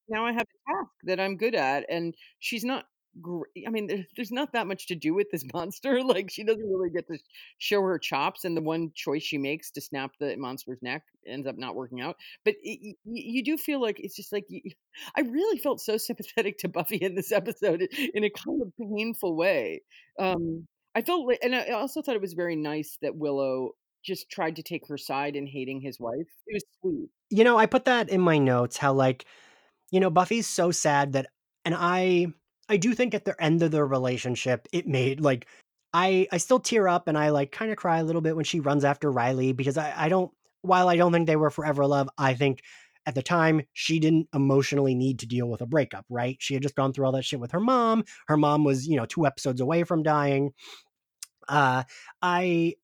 now I have a task that I'm good at, and she's not. Gr- I mean, there, there's not that much to do with this monster. Like, she doesn't really get to show her chops, and the one choice she makes to snap the monster's neck ends up not working out. But it, y- y- you do feel like it's just like you, I really felt so sympathetic to Buffy in this episode in a kind of painful way. Um, I felt, like, and I also thought it was very nice that Willow just tried to take her side in hating his wife. It was sweet. you know i put that in my notes how like you know buffy's so sad that and i i do think at the end of their relationship it made like i i still tear up and i like kind of cry a little bit when she runs after riley because i i don't while i don't think they were forever love i think at the time she didn't emotionally need to deal with a breakup right? She had just gone through all that shit with her mom. Her mom was you know two episodes away from dying. Uh i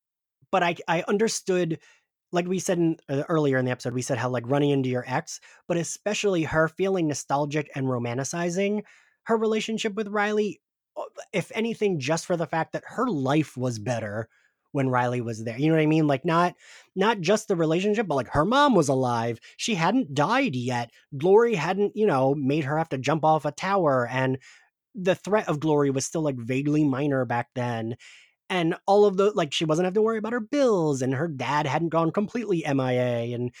but i i understood like we said in, uh, earlier in the episode, we said how like running into your ex, but especially her feeling nostalgic and romanticizing her relationship with Riley. If anything, just for the fact that her life was better when Riley was there. You know what I mean? Like not not just the relationship, but like her mom was alive. She hadn't died yet. Glory hadn't, you know, made her have to jump off a tower and the threat of glory was still like vaguely minor back then and all of the like she wasn't have to worry about her bills and her dad hadn't gone completely mia and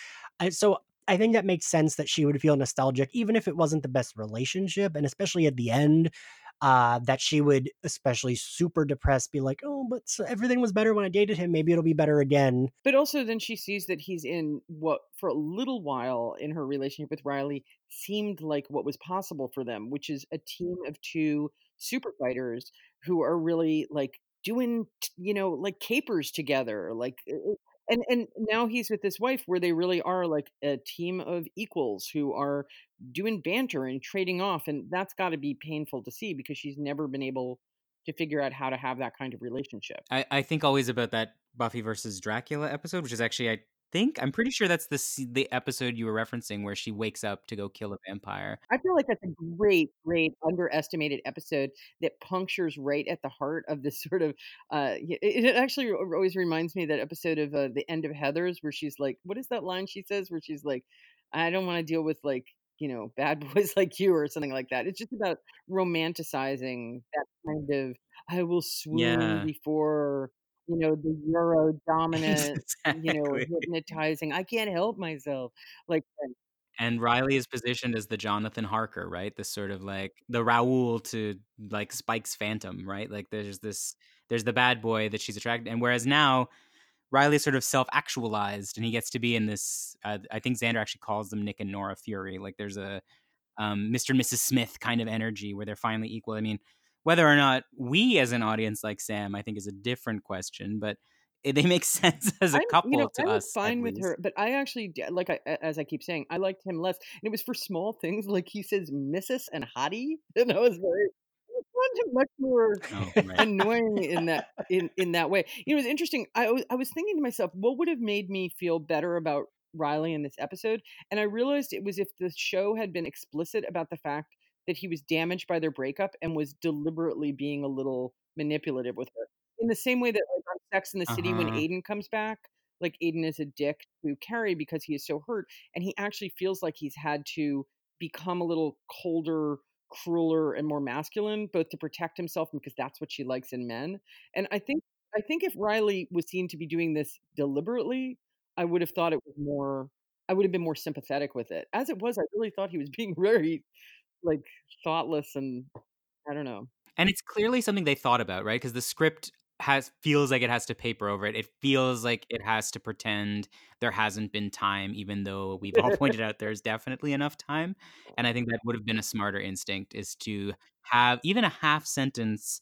so i think that makes sense that she would feel nostalgic even if it wasn't the best relationship and especially at the end uh that she would especially super depressed be like oh but so everything was better when i dated him maybe it'll be better again But also, then she sees that he's in what, for a little while in her relationship with Riley, seemed like what was possible for them, which is a team of two super fighters who are really like doing, you know, like capers together. Like, and and now he's with this wife where they really are like a team of equals who are doing banter and trading off, and that's got to be painful to see because she's never been able to figure out how to have that kind of relationship. I, I think always about that Buffy versus Dracula episode, which is actually I think I'm pretty sure that's the the episode you were referencing where she wakes up to go kill a vampire. I feel like that's a great, great underestimated episode that punctures right at the heart of this sort of. Uh, it, it actually always reminds me of that episode of uh, the end of Heathers where she's like, "What is that line she says?" Where she's like, "I don't want to deal with like you know bad boys like you" or something like that. It's just about romanticizing that kind of. I will swoon Yeah. before you know the Euro dominant, you know, hypnotizing. I can't help myself. Like and Riley is positioned as the Jonathan Harker, right? This sort of like the Raoul to like Spike's Phantom, right? Like there's this there's the bad boy that she's attracted and whereas now Riley's sort of self-actualized and he gets to be in this uh, I think Xander actually calls them Nick and Nora Fury. Like there's a um, Mr. and Mrs. Smith kind of energy where they're finally equal. I mean, whether or not we as an audience like Sam, I think is a different question, but they make sense as a I'm, couple you know, to I was us. fine with least. her, but I actually, like I, as I keep saying, I liked him less, and it was for small things, like he says "Mrs." and "Hottie," and I was very, much more Oh, annoying in that in in that way. You know, it was interesting. I was I was thinking to myself, what would have made me feel better about Riley in this episode? And I realized it was if the show had been explicit about the fact that he was damaged by their breakup and was deliberately being a little manipulative with her. In the same way that like on Sex in the City when Uh-huh. Aidan comes back, like Aidan is a dick to Carrie because he is so hurt and he actually feels like he's had to become a little colder crueler and more masculine both to protect himself because that's what she likes in men and i think i think if riley was seen to be doing this deliberately i would have thought it was more i would have been more sympathetic with it as it was i really thought he was being very like thoughtless and i don't know. And it's clearly something they thought about right? Because the script has feels like it has to paper over it. It feels like it has to pretend there hasn't been time even though we've all pointed out there's definitely enough time. And i think that would have been a smarter instinct is to have even a half sentence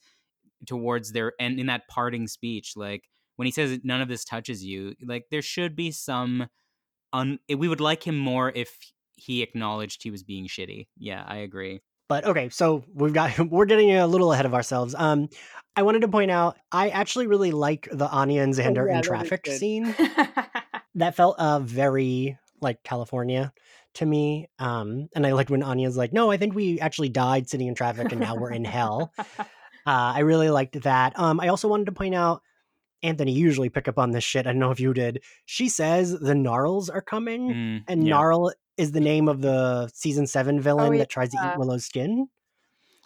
towards their and in that parting speech like when he says none of this touches you like there should be some un we would like him more if he acknowledged he was being shitty yeah i agree But okay, so we've got we're getting a little ahead of ourselves. Um, I wanted to point out I actually really like the Anya and Xander yeah, in traffic scene. That felt uh very like California to me. Um, and I liked when Anya's like, "No, I think we actually died sitting in traffic, and now we're in hell." Uh, I really liked that. Um, I also wanted to point out. Anthony usually pick up on this shit. I don't know if you did. She says the Gnarls are coming, Mm, and yeah, Gnarl is the name of the season seven villain yeah. that tries to eat Willow's skin.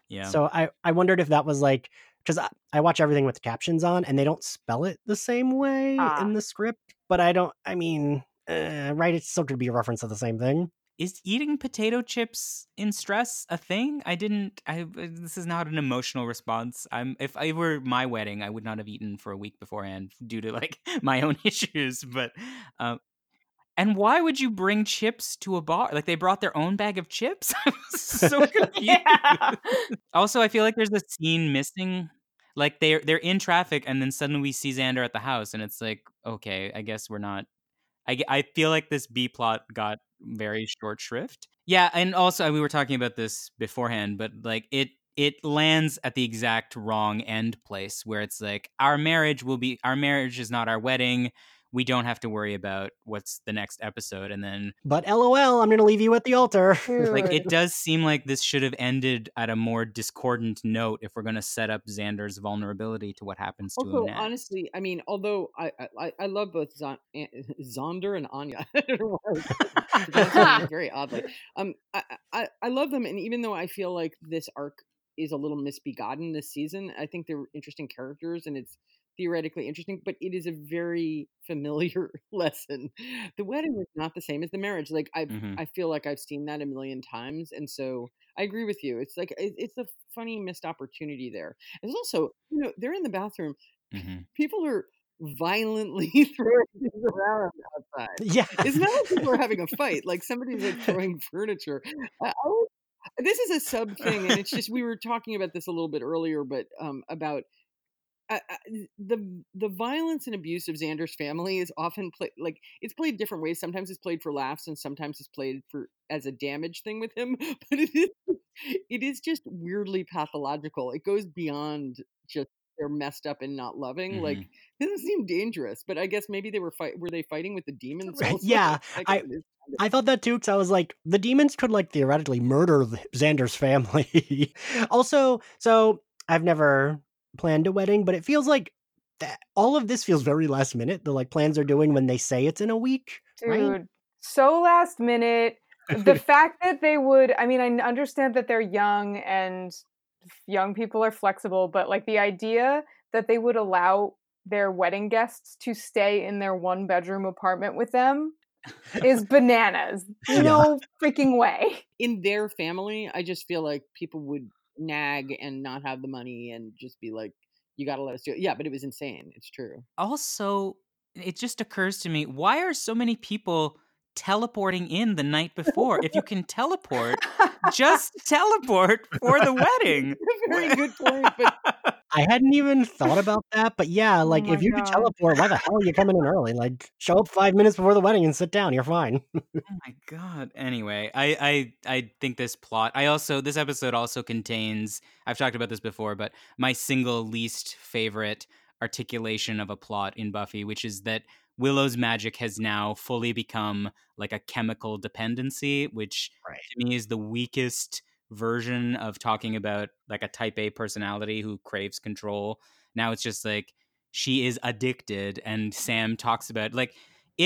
yeah So I, I wondered if that was like because I, I watch everything with the captions on and they don't spell it the same way Ah. in the script, but I don't. I mean, uh, right? It's still could be a reference to the same thing. is eating potato chips in stress a thing? I didn't. I this is not an emotional response. I'm if I were my wedding, I would not have eaten for a week beforehand due to like my own issues. But um, and why would you bring chips to a bar? Like they brought their own bag of chips. I was so confused. yeah. Also, I feel like there's a scene missing. Like they're they're in traffic, and then suddenly we see Xander at the house, and it's like, okay, I guess we're not. I I feel like this B plot got very short shrift. Yeah, and also we were talking about this beforehand, but like it it lands at the exact wrong end place where it's like our marriage will be our marriage is not our wedding. We don't have to worry about what's the next episode, and then But lol, I'm gonna leave you at the altar. like it does seem like this should have ended at a more discordant note if we're going to set up Xander's vulnerability to what happens to Also, him next. honestly, I mean, although I I, I love both Zon, An- Zonder and Anya, I don't know why I was pronouncing their names very oddly. Um, I, I I love them, and even though I feel like this arc is a little misbegotten this season, I think they're interesting characters, and it's theoretically interesting, but it is a very familiar lesson. The wedding is not the same as the marriage. Like I Mhm. I feel like I've seen that a million times, and so I agree with you. It's like it's a funny missed opportunity there. There's also, you know, they're in the bathroom. Mhm. People are violently throwing things around outside. yeah, It's not like people are having a fight. Like somebody's like throwing furniture. I, this is a sub thing, and it's just we were talking about this a little bit earlier, but um, about the the violence and abuse of Xander's family is often played like it's played different ways. Sometimes it's played for laughs, and sometimes it's played for as a damage thing with him. But it is it is just weirdly pathological. It goes beyond just they're messed up and not loving. Mhm. Like it doesn't seem dangerous, but I guess maybe they were fight. Were they fighting with the demons? Right, yeah, I- it is kind of- I thought that too because I was like, the demons could like theoretically murder Xander's family. also, so I've never planned a wedding, but it feels like that all of this feels very last minute. The like plans are doing when they say it's in a week. right? Dude, so last minute. The fact that they would, I mean, I understand that they're young and young people are flexible, but like the idea that they would allow their wedding guests to stay in their one bedroom apartment with them is bananas. Yeah. No freaking way. in their family, I just feel like people would nag and not have the money and just be like, "You got to let us do it." Yeah, but it was insane. It's true. Also, it just occurs to me why are so many people teleporting in the night before? if you can teleport, just teleport for the wedding. Very good point. But I hadn't even thought about that, but yeah, Oh like my if you could teleport, why the hell are you coming in early? Like, show up five minutes before the wedding and sit down. You're fine. Oh my god. Anyway, I, I I think this plot. I also this episode also contains. I've talked about this before, but my single least favorite articulation of a plot in Buffy, which is that Willow's magic has now fully become like a chemical dependency, which Right. to me is the weakest version of talking about like a type A personality who craves control. Now it's just like she is addicted and Sam talks about like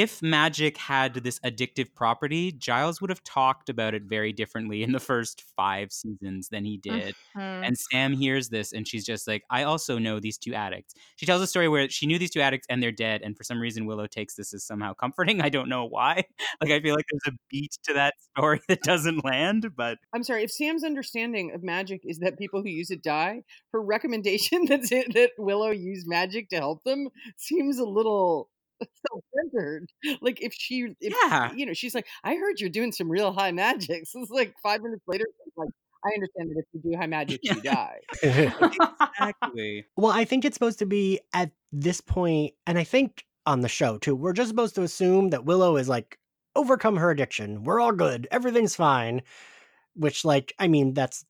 if magic had this addictive property, Giles would have talked about it very differently in the first 5 seasons than he did. Mhm. And Sam hears this and she's just like, I also know these two addicts. She tells a story where she knew these two addicts and they're dead. And for some reason, Willow takes this as somehow comforting. I don't know why. Like, I feel like there's a beat to that story that doesn't land, but I'm sorry if Sam's understanding of magic is that people who use it die. Her recommendation that that Willow use magic to help them seems a little self-centered. Like if she, if, Yeah. you know, she's like, I heard you're doing some real high magic. So it's like five minutes later, like, I understand that if you do high magic, you die. exactly. Well, I think it's supposed to be at this point, and I think on the show too, we're just supposed to assume that Willow is like overcome her addiction. We're all good. Everything's fine. Which, like, I mean, that's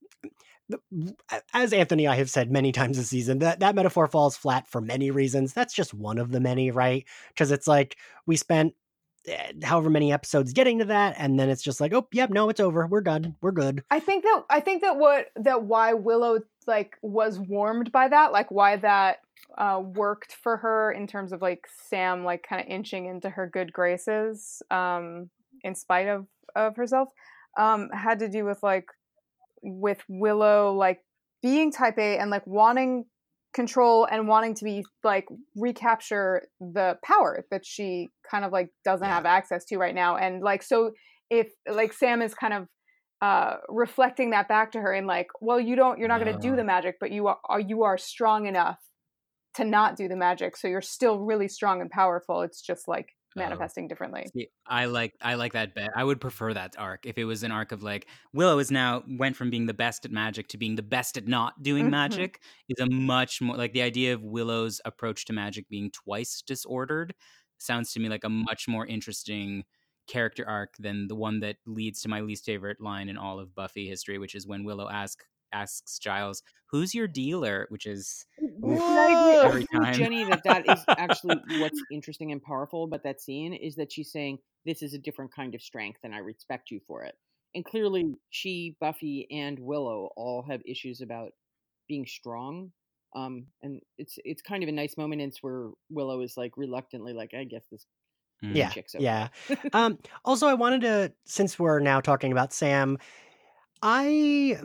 as Anthony I have said many times this season, that that metaphor falls flat for many reasons. That's just one of the many, right? Because it's like we spent eh, however many episodes getting to that, and then it's just like, oh, yep, no, it's over. We're done. We're good. I think that I think that what that why Willow like was warmed by that, like why that uh, worked for her in terms of like Sam like kind of inching into her good graces, um, in spite of of herself, um, had to do with like with Willow like being Type A and like wanting control and wanting to be like recapture the power that she kind of like doesn't Yeah. have access to right now, and like so if like Sam is kind of uh reflecting that back to her and like well you don't you're not going to do the magic but you are you are strong enough to not do the magic so you're still really strong and powerful it's just like. Manifesting differently See, I like I like that bet. I would prefer that arc if it was an arc of like Willow is now went from being the best at magic to being the best at not doing Mhm. magic is a much more like the idea of Willow's approach to magic being twice disordered sounds to me like a much more interesting character arc than the one that leads to my least favorite line in all of Buffy history, which is when Willow ask asks Giles, "Who's your dealer?" which is And I agree, I Every time. Jenny that that is actually what's interesting and powerful about that scene is that she's saying this is a different kind of strength and I respect you for it. And clearly, she, Buffy, and Willow all have issues about being strong. Um, and it's it's kind of a nice moment in where Willow is like reluctantly like, I guess this mm, Yeah, chick's okay. yeah. um, also, I wanted to, since we're now talking about Sam, I,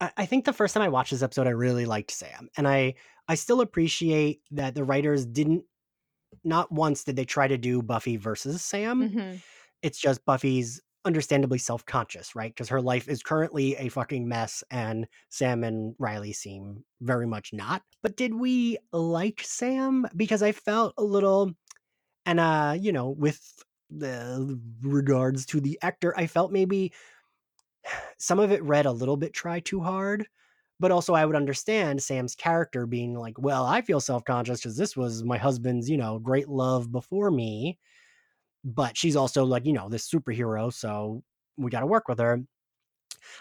I I think the first time I watched this episode, I really liked Sam, and I, I still appreciate that the writers didn't, not once did they try to do Buffy versus Sam. Mhm. It's just Buffy's understandably self-conscious, right? Because her life is currently a fucking mess, and Sam and Riley seem very much not. But did we like Sam? Because I felt a little and uh you know with the regards to the actor i felt maybe some of it read a little bit try too hard but also i would understand sam's character being like well i feel self-conscious because this was my husband's you know great love before me but she's also like you know this superhero so we got to work with her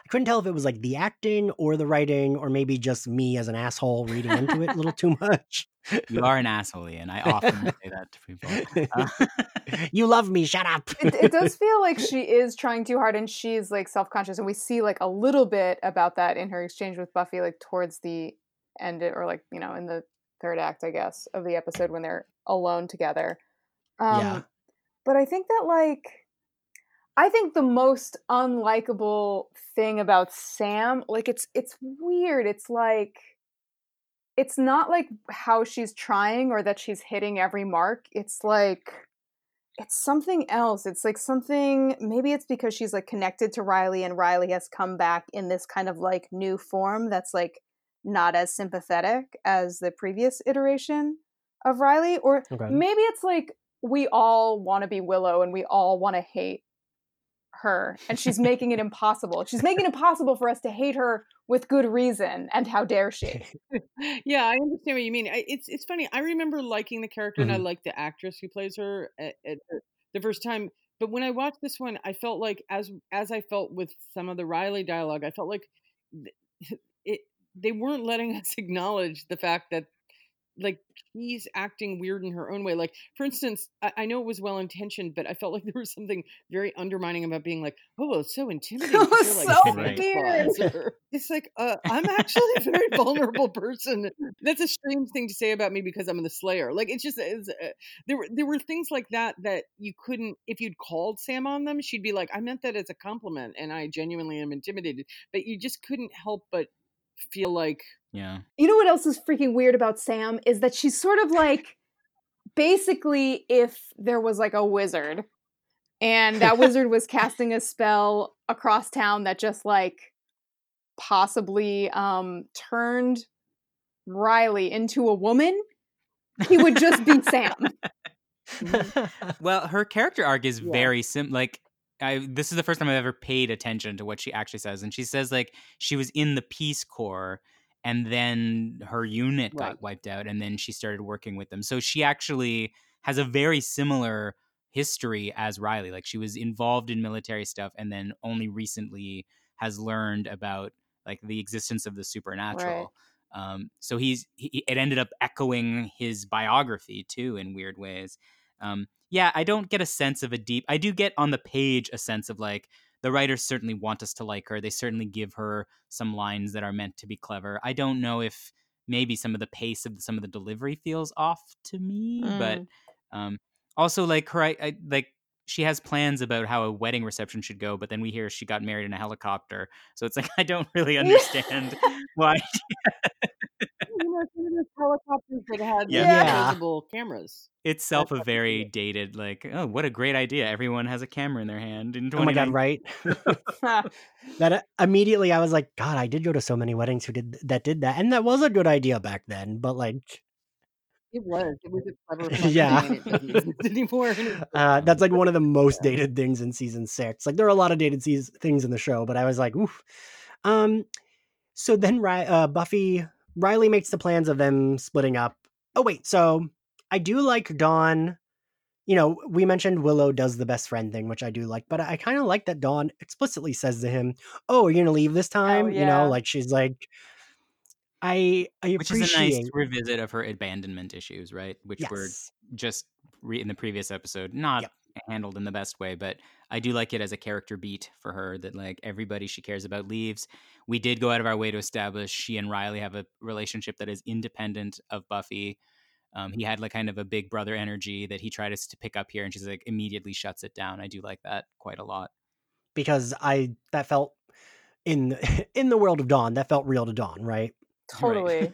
I couldn't tell if it was like the acting or the writing or maybe just me as an asshole reading into it a little too much. You are an asshole, Ian. I often say that to people. Uh, you love me, shut up. it, it does feel like she is trying too hard and she's like self-conscious and we see like a little bit about that in her exchange with buffy like towards the end or like you know in the third act i guess of the episode when they're alone together um Yeah. but i think that like i think the most unlikable thing about sam like it's it's weird it's like it's not like how she's trying or that she's hitting every mark it's like it's something else. It's like something maybe it's because she's like connected to Riley and Riley has come back in this kind of like new form that's like not as sympathetic as the previous iteration of Riley or Okay. maybe it's like we all want to be Willow and we all want to hate her and she's making it impossible. She's making it impossible for us to hate her with good reason and how dare she? yeah, I understand what you mean. I, it's it's funny. I remember liking the character and I Mhm. like the actress who plays her at, at the, the first time. But when I watched this one, I felt like as as I felt with some of the Riley dialogue, I felt like th- it they weren't letting us acknowledge the fact that like she's acting weird in her own way. Like for instance, I, I know it was well intentioned, but I felt like there was something very undermining about being like, "Oh, well, it's so intimidating." It 'cause was you're, like, so Santa weird. Claus," It's like uh, I'm actually a very vulnerable person. That's a strange thing to say about me because I'm the Slayer. Like it's just it's, uh, there were there were things like that that you couldn't if you'd called Sam on them, she'd be like, "I meant that as a compliment, and I genuinely am intimidated." But you just couldn't help but feel like yeah. You know what else is freaking weird about Sam is that she's sort of like basically if there was like a wizard and that wizard was casting a spell across town that just like possibly um turned Riley into a woman, he would just be Sam. Well, her character arc is Yeah. very sim. Like, I this is the first time I've ever paid attention to what she actually says, and she says like she was in the Peace Corps, and then her unit Right. got wiped out, and then she started working with them. So she actually has a very similar history as Riley. Like, she was involved in military stuff, and then only recently has learned about like the existence of the supernatural. Um, so he's he, it ended up echoing his biography too in weird ways. Um, yeah, I don't get a sense of a deep. I do get on the page a sense of like the writers certainly want us to like her. They certainly give her some lines that are meant to be clever. I don't know if maybe some of the pace of some of the delivery feels off to me, but um, also like her, I, I like she has plans about how a wedding reception should go, but then we hear she got married in a helicopter. So it's like I don't really understand why you know, some of those helicopters that had Yeah. Yeah. cameras. itself a very weird. dated like oh what a great idea everyone has a camera in their hand in oh my god, right? that uh, immediately I was like, God, I did go to so many weddings who did that did that, and that was a good idea back then. But like, It was. It was a clever Yeah. thing, and it doesn't anymore. and it's so uh, that's like one of the most dated things in season six. Like there are a lot of dated seas- things in the show, but I was like, oof. Um, so then uh, Buffy Riley makes the plans of them splitting up. Oh wait, so I do like Dawn. You know, we mentioned Willow does the best friend thing, which I do like, but I kind of like that Dawn explicitly says to him, "Oh, are you gonna leave this oh, time?" You yeah. know, like she's like, I I which is a appreciate nice revisit of her abandonment issues right which were just re- in the previous episode not Yep. Handled in the best way but i do like it as a character beat for her that like everybody she cares about leaves we did go out of our way to establish she and riley have a relationship that is independent of buffy um, he had like kind of a big brother energy that he tried to pick up here and she's like immediately shuts it down i do like that quite a lot because I that felt in in the world of Dawn that felt real to Dawn, right? totally.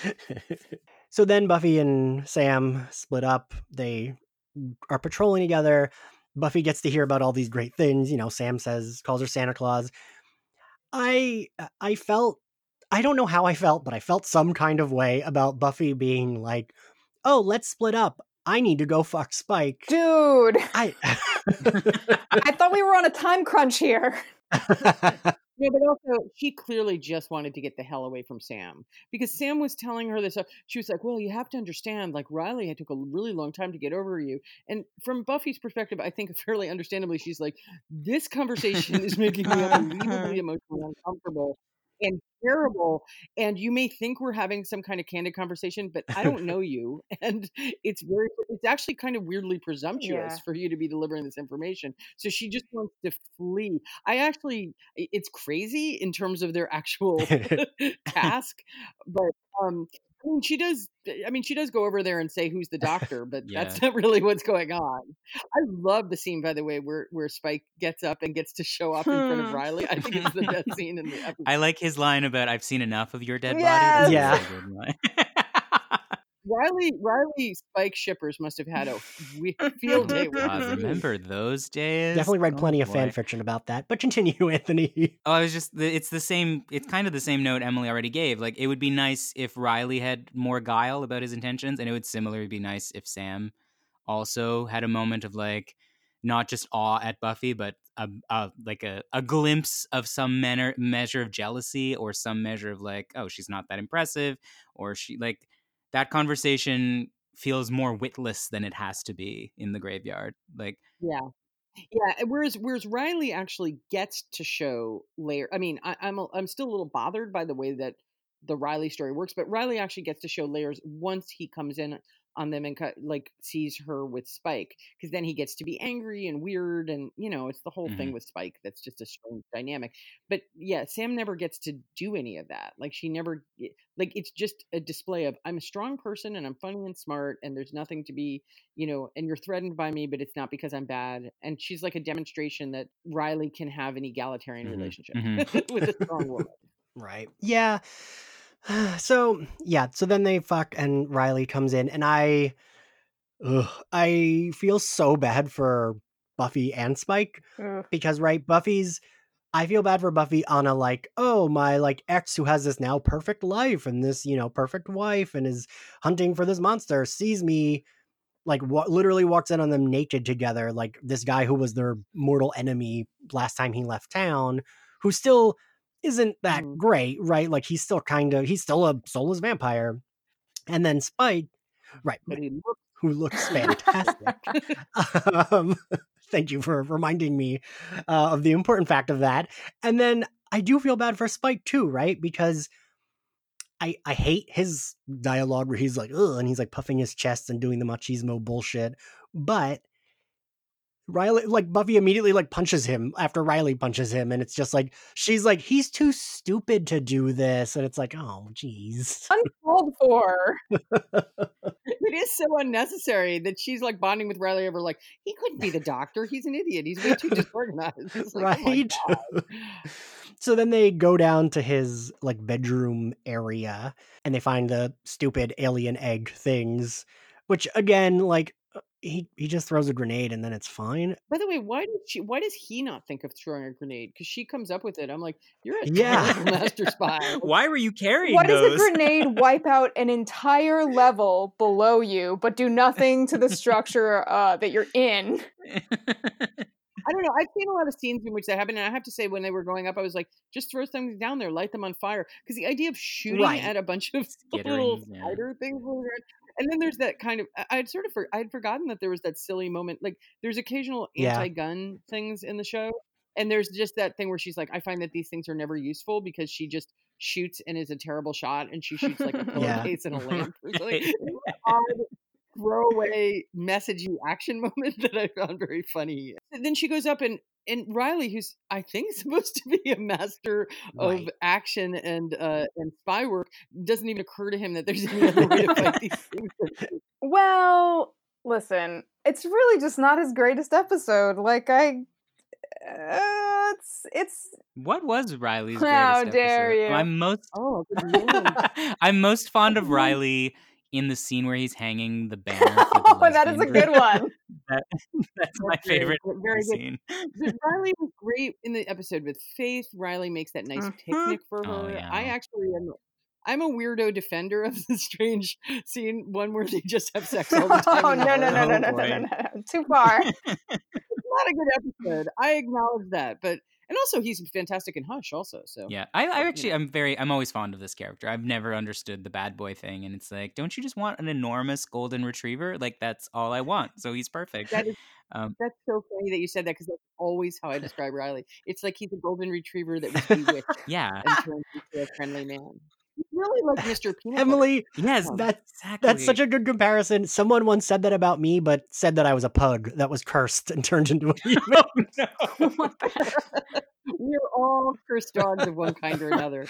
so then Buffy and Sam split up. They are patrolling together. Buffy gets to hear about all these great things. You know, Sam says calls her Santa Claus. I uh, I felt I don't know how I felt, but I felt some kind of way about Buffy being like, "Oh, let's split up. I need to go fuck Spike." Dude, I I thought we were on a time crunch here. No, but also she clearly just wanted to get the hell away from Sam because Sam was telling her this. She was like, "Well, you have to understand, like Riley had took a really long time to get over you." And from Buffy's perspective, I think fairly understandably, she's like, "This conversation is making me unbelievably emotionally uncomfortable." And terrible and you may think we're having some kind of candid conversation but i don't know you and it's very it's actually kind of weirdly presumptuous Yeah. for you to be delivering this information so she just wants to flee i actually, it's crazy in terms of their actual task but um I mean, she does. Eh, I mean, she does go over there and say who's the doctor, but that's not really what's going on. I love the scene, by the way, where where Spike gets up and gets to show up in front of. Riley. I think it's the best scene in the episode. I like his line about "I've seen enough of your dead Yes. body." Yeah. That's a really good line. Riley Riley Spike shippers must have had a field day. with God, this. remember those days? Definitely read Oh, plenty of boy. fan fiction about that. But continue, Anthony. Oh, I was just it's the same it's kind of the same note Emily already gave. Like it would be nice if Riley had more guile about his intentions and it would similarly be nice if Sam also had a moment of like not just awe at Buffy but a, a like a, a glimpse of some manner, measure of jealousy or some measure of like oh she's not that impressive or she like that conversation feels more witless than it has to be in the graveyard. Like Yeah. Yeah, whereas whereas Riley actually gets to show layer. I mean, I, I'm I'm still a little bothered by the way that the Riley story works, but Riley actually gets to show layers once he comes in on them and cut, like sees her with Spike, because then he gets to be angry and weird, and you know, it's the whole thing Mhm. with Spike that's just a strange dynamic. But yeah, Sam never gets to do any of that. Like she never, like it's just a display of I'm a strong person and I'm funny and smart, and there's nothing to be you know, and you're threatened by me, but it's not because I'm bad. And she's like a demonstration that Riley can have an egalitarian Mhm, relationship mhm. with a strong woman. Right. Yeah. So yeah. So then they fuck, and Riley comes in, and I, ugh, I feel so bad for Buffy and Spike Ugh. because right, Buffy's. I feel bad for Buffy on a like, oh my like ex who has this now perfect life and this you know perfect wife and is hunting for this monster sees me like what literally walks in on them naked together like this guy who was their mortal enemy last time he left town who still isn't that Mhm. great right? Like he's still kind of he's still a soulless vampire. And then spike right But he looks who looks fantastic. Um, thank you for reminding me uh, of the important fact of that. And then i do feel bad for spike too right? Because I, I hate his dialogue where he's like, ugh, and he's like puffing his chest and doing the machismo bullshit. But Riley, like Buffy immediately like punches him after Riley punches him. And it's just like, she's like, he's too stupid to do this. And it's like, oh, geez. Uncalled for. it is so unnecessary that she's like bonding with Riley over like he couldn't be the doctor. He's an idiot. He's way too disorganized. Like, oh right? God. so then they go down to his like bedroom area and they find the stupid alien egg things, which again, like he he just throws a grenade and then it's fine. By the way, why did she? Why does he not think of throwing a grenade? Because she comes up with it. I'm like, you're a Yeah. master spy. Why were you carrying What does a grenade wipe out an entire level below you, but do nothing to the structure uh, that you're in? I don't know. I've seen a lot of scenes in which that happened, and I have to say, when they were growing up, I was like, just throw something down there, light them on fire. Because the idea of shooting Right. at a bunch of little Skitterings, yeah. spider things, was weird. And then there's that kind of. I- I'd sort of for, I'd forgotten that there was that silly moment. Like there's occasional anti-gun things in the show, and there's just that thing where she's like, I find that these things are never useful because she just shoots and is a terrible shot, and she shoots like a Yeah. pillowcase and a lamp or something. Odd throwaway messagey action moment that I found very funny. And then she goes up and and Riley, who's I think supposed to be a master of action and uh and spy work, doesn't even occur to him that there's any other way to fight these things. Well, listen, it's really just not his greatest episode. Like I, uh, it's it's What was Riley's How greatest dare episode? you. I'm most Oh. I'm most fond of Good lord. Riley in the scene where he's hanging the banner. The oh, that is a good one. That- that's my favorite very good. scene. Riley was great in the episode with Faith. Riley makes that nice Mhm. picnic for her. Oh, yeah. I actually am. I'm a weirdo defender of the strange scene, one where they just have sex all the time. Oh no no no no Oh, no no no no! Too far. It's not a good episode. I acknowledge that, but and also he's fantastic in Hush, also. So yeah, I, I actually I'm very I'm always fond of this character. I've never understood the bad boy thing, and it's like, don't you just want an enormous golden retriever? Like that's all I want. So he's perfect. That is, um, that's so funny that you said that because that's always how I describe Riley. It's like he's a golden retriever that was bewitched, yeah, and turned into a friendly man really like Mr. Peanut Emily, yes, that's exactly. that's such a good comparison. Someone once said that about me, but said that I was a pug that was cursed and turned into a human. oh, no. We're all cursed dogs of one kind or another.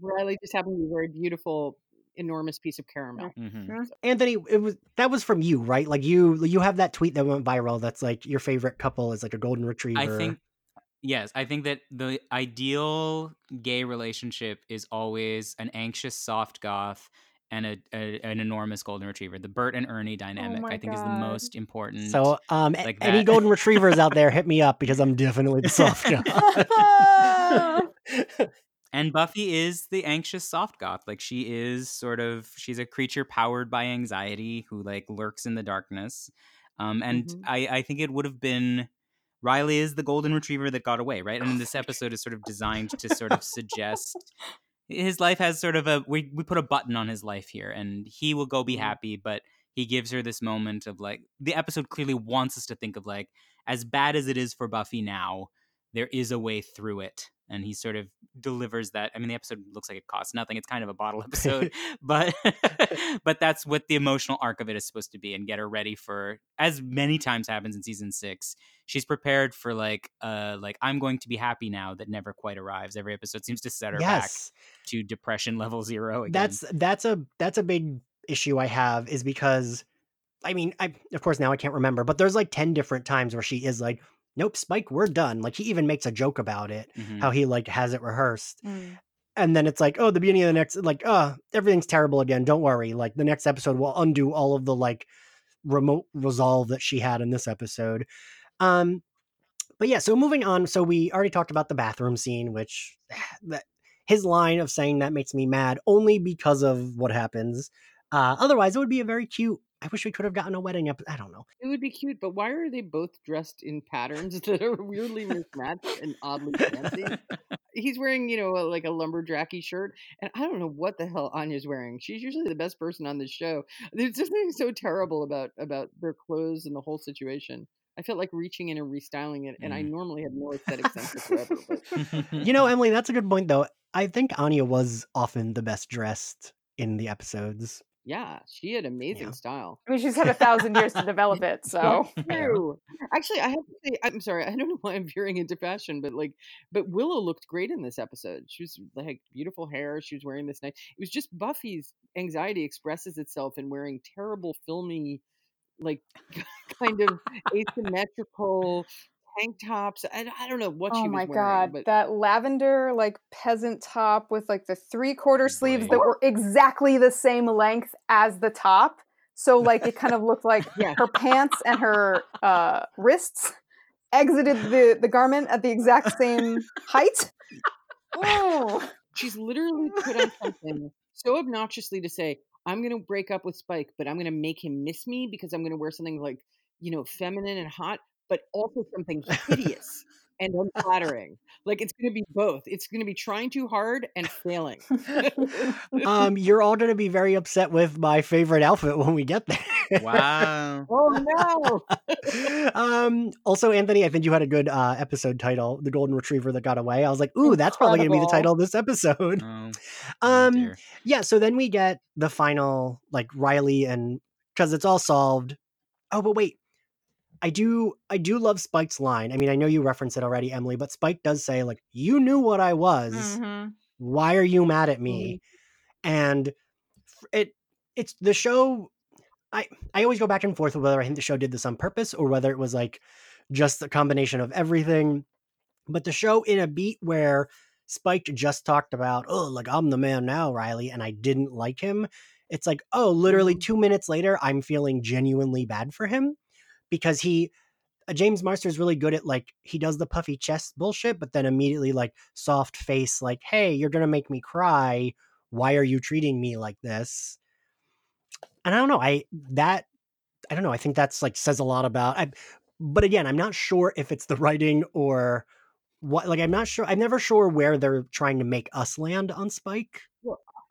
Riley just happened to be a very beautiful enormous piece of caramel. Mm-hmm. Anthony, it was that was from you, right? Like you you have that tweet that went viral that's like your favorite couple is like a golden retriever. I think Yes, I think that the ideal gay relationship is always an anxious soft goth and a, a an enormous golden retriever. The Bert and Ernie Oh dynamic, I think, my is the most important. so. Um, like any that. golden retrievers out there, hit me up because I'm definitely the soft goth. and Buffy is the anxious soft goth. Like she is sort of she's a creature powered by anxiety who like lurks in the darkness. Um, and Mhm. I, I think it would have been Riley is the golden retriever that got away, right? And Oh this episode is sort of designed to sort of suggest his life has sort of a we we put a button on his life here, and he will go be Mhm. happy, but he gives her this moment of like the episode clearly wants us to think of like as bad as it is for Buffy now, there is a way through it. And he sort of delivers that. I mean, the episode looks like it costs nothing. It's kind of a bottle episode, but but that's what the emotional arc of it is supposed to be, and get her ready for as many times happens in season six. She's prepared for like uh like I'm going to be happy now that never quite arrives. Every episode seems to set her back to depression level zero again. that's that's a that's a big issue I have is because I mean, I of course now I can't remember, but there's like 10 different times where she is like, Nope, Spike, we're done. Like he even makes a joke about it, Mhm. how he like has it rehearsed. Mm. And then it's like, oh, the beginning of the next like, oh, everything's terrible again. Don't worry. Like the next episode will undo all of the like remote resolve that she had in this episode. Um but yeah, so moving on, so we already talked about the bathroom scene, which that his line of saying that makes me mad only because of what happens. Uh, otherwise, it would be a very cute. I wish we could have gotten a wedding episode. I don't know. It would be cute, but why are they both dressed in patterns that are weirdly mismatched and oddly fancy? He's wearing, you know, like a lumberjacky shirt, and I don't know what the hell Anya's wearing. She's usually the best person on the show. There's something so terrible about about their clothes and the whole situation. I felt like reaching in and restyling it, and I Mm. normally have no aesthetic sense. But You know, Emily, that's a good point, though. I think Anya was often the best dressed in the episodes. Yeah, she had amazing Yeah. style. I mean, she's had a thousand years to develop it, so true. Actually, I have to say, I'm sorry. I don't know why I'm veering into fashion, but like, but Willow looked great in this episode. She was like beautiful hair. She was wearing this nice. It was just Buffy's anxiety expresses itself in wearing terrible, filmy, like kind of asymmetrical tank tops. I, I don't know what she oh was my wearing, god, but that lavender like peasant top with like the three quarter sleeves that were exactly the same length as the top. So like it kind of looked like Yeah. her pants and her uh, wrists exited the the garment at the exact same height. Oh, she's literally put on something so obnoxiously to say, I'm going to break up with Spike, but I'm going to make him miss me because I'm going to wear something like, you know, feminine and hot, but also something hideous and unflattering. Like it's going to be both. It's going to be trying too hard and failing. Um, you're all going to be very upset with my favorite outfit when we get there. wow. oh no. um, also, Anthony, I think you had a good uh, episode title, "The Golden Retriever That Got Away." I was like, "Ooh, that's probably going to be the title of this episode." Oh, oh Um, dear. yeah. So then we get the final, like Riley and because it's all solved. Oh, but wait, I do, I do love Spike's line. I mean, I know you referenced it already, Emily, but Spike does say, like, "You knew what I was. Mhm. Why are you mad at me?" And it, it's the show. I I always go back and forth with whether I think the show did this on purpose or whether it was like just a combination of everything. But the show in a beat where Spike just talked about, oh, like I'm the man now, Riley, and I didn't like him. It's like, oh, literally Mhm. two minutes later, I'm feeling genuinely bad for him because he, uh, James Marsters is really good at like, he does the puffy chest bullshit, but then immediately like soft face, like, hey, you're to make me cry. Why are you treating me like this? And I don't know. I, that, I don't know. I think that's like says a lot about, I, but again, I'm not sure if it's the writing or what like I'm not sure I'm never sure where they're trying to make us land on Spike.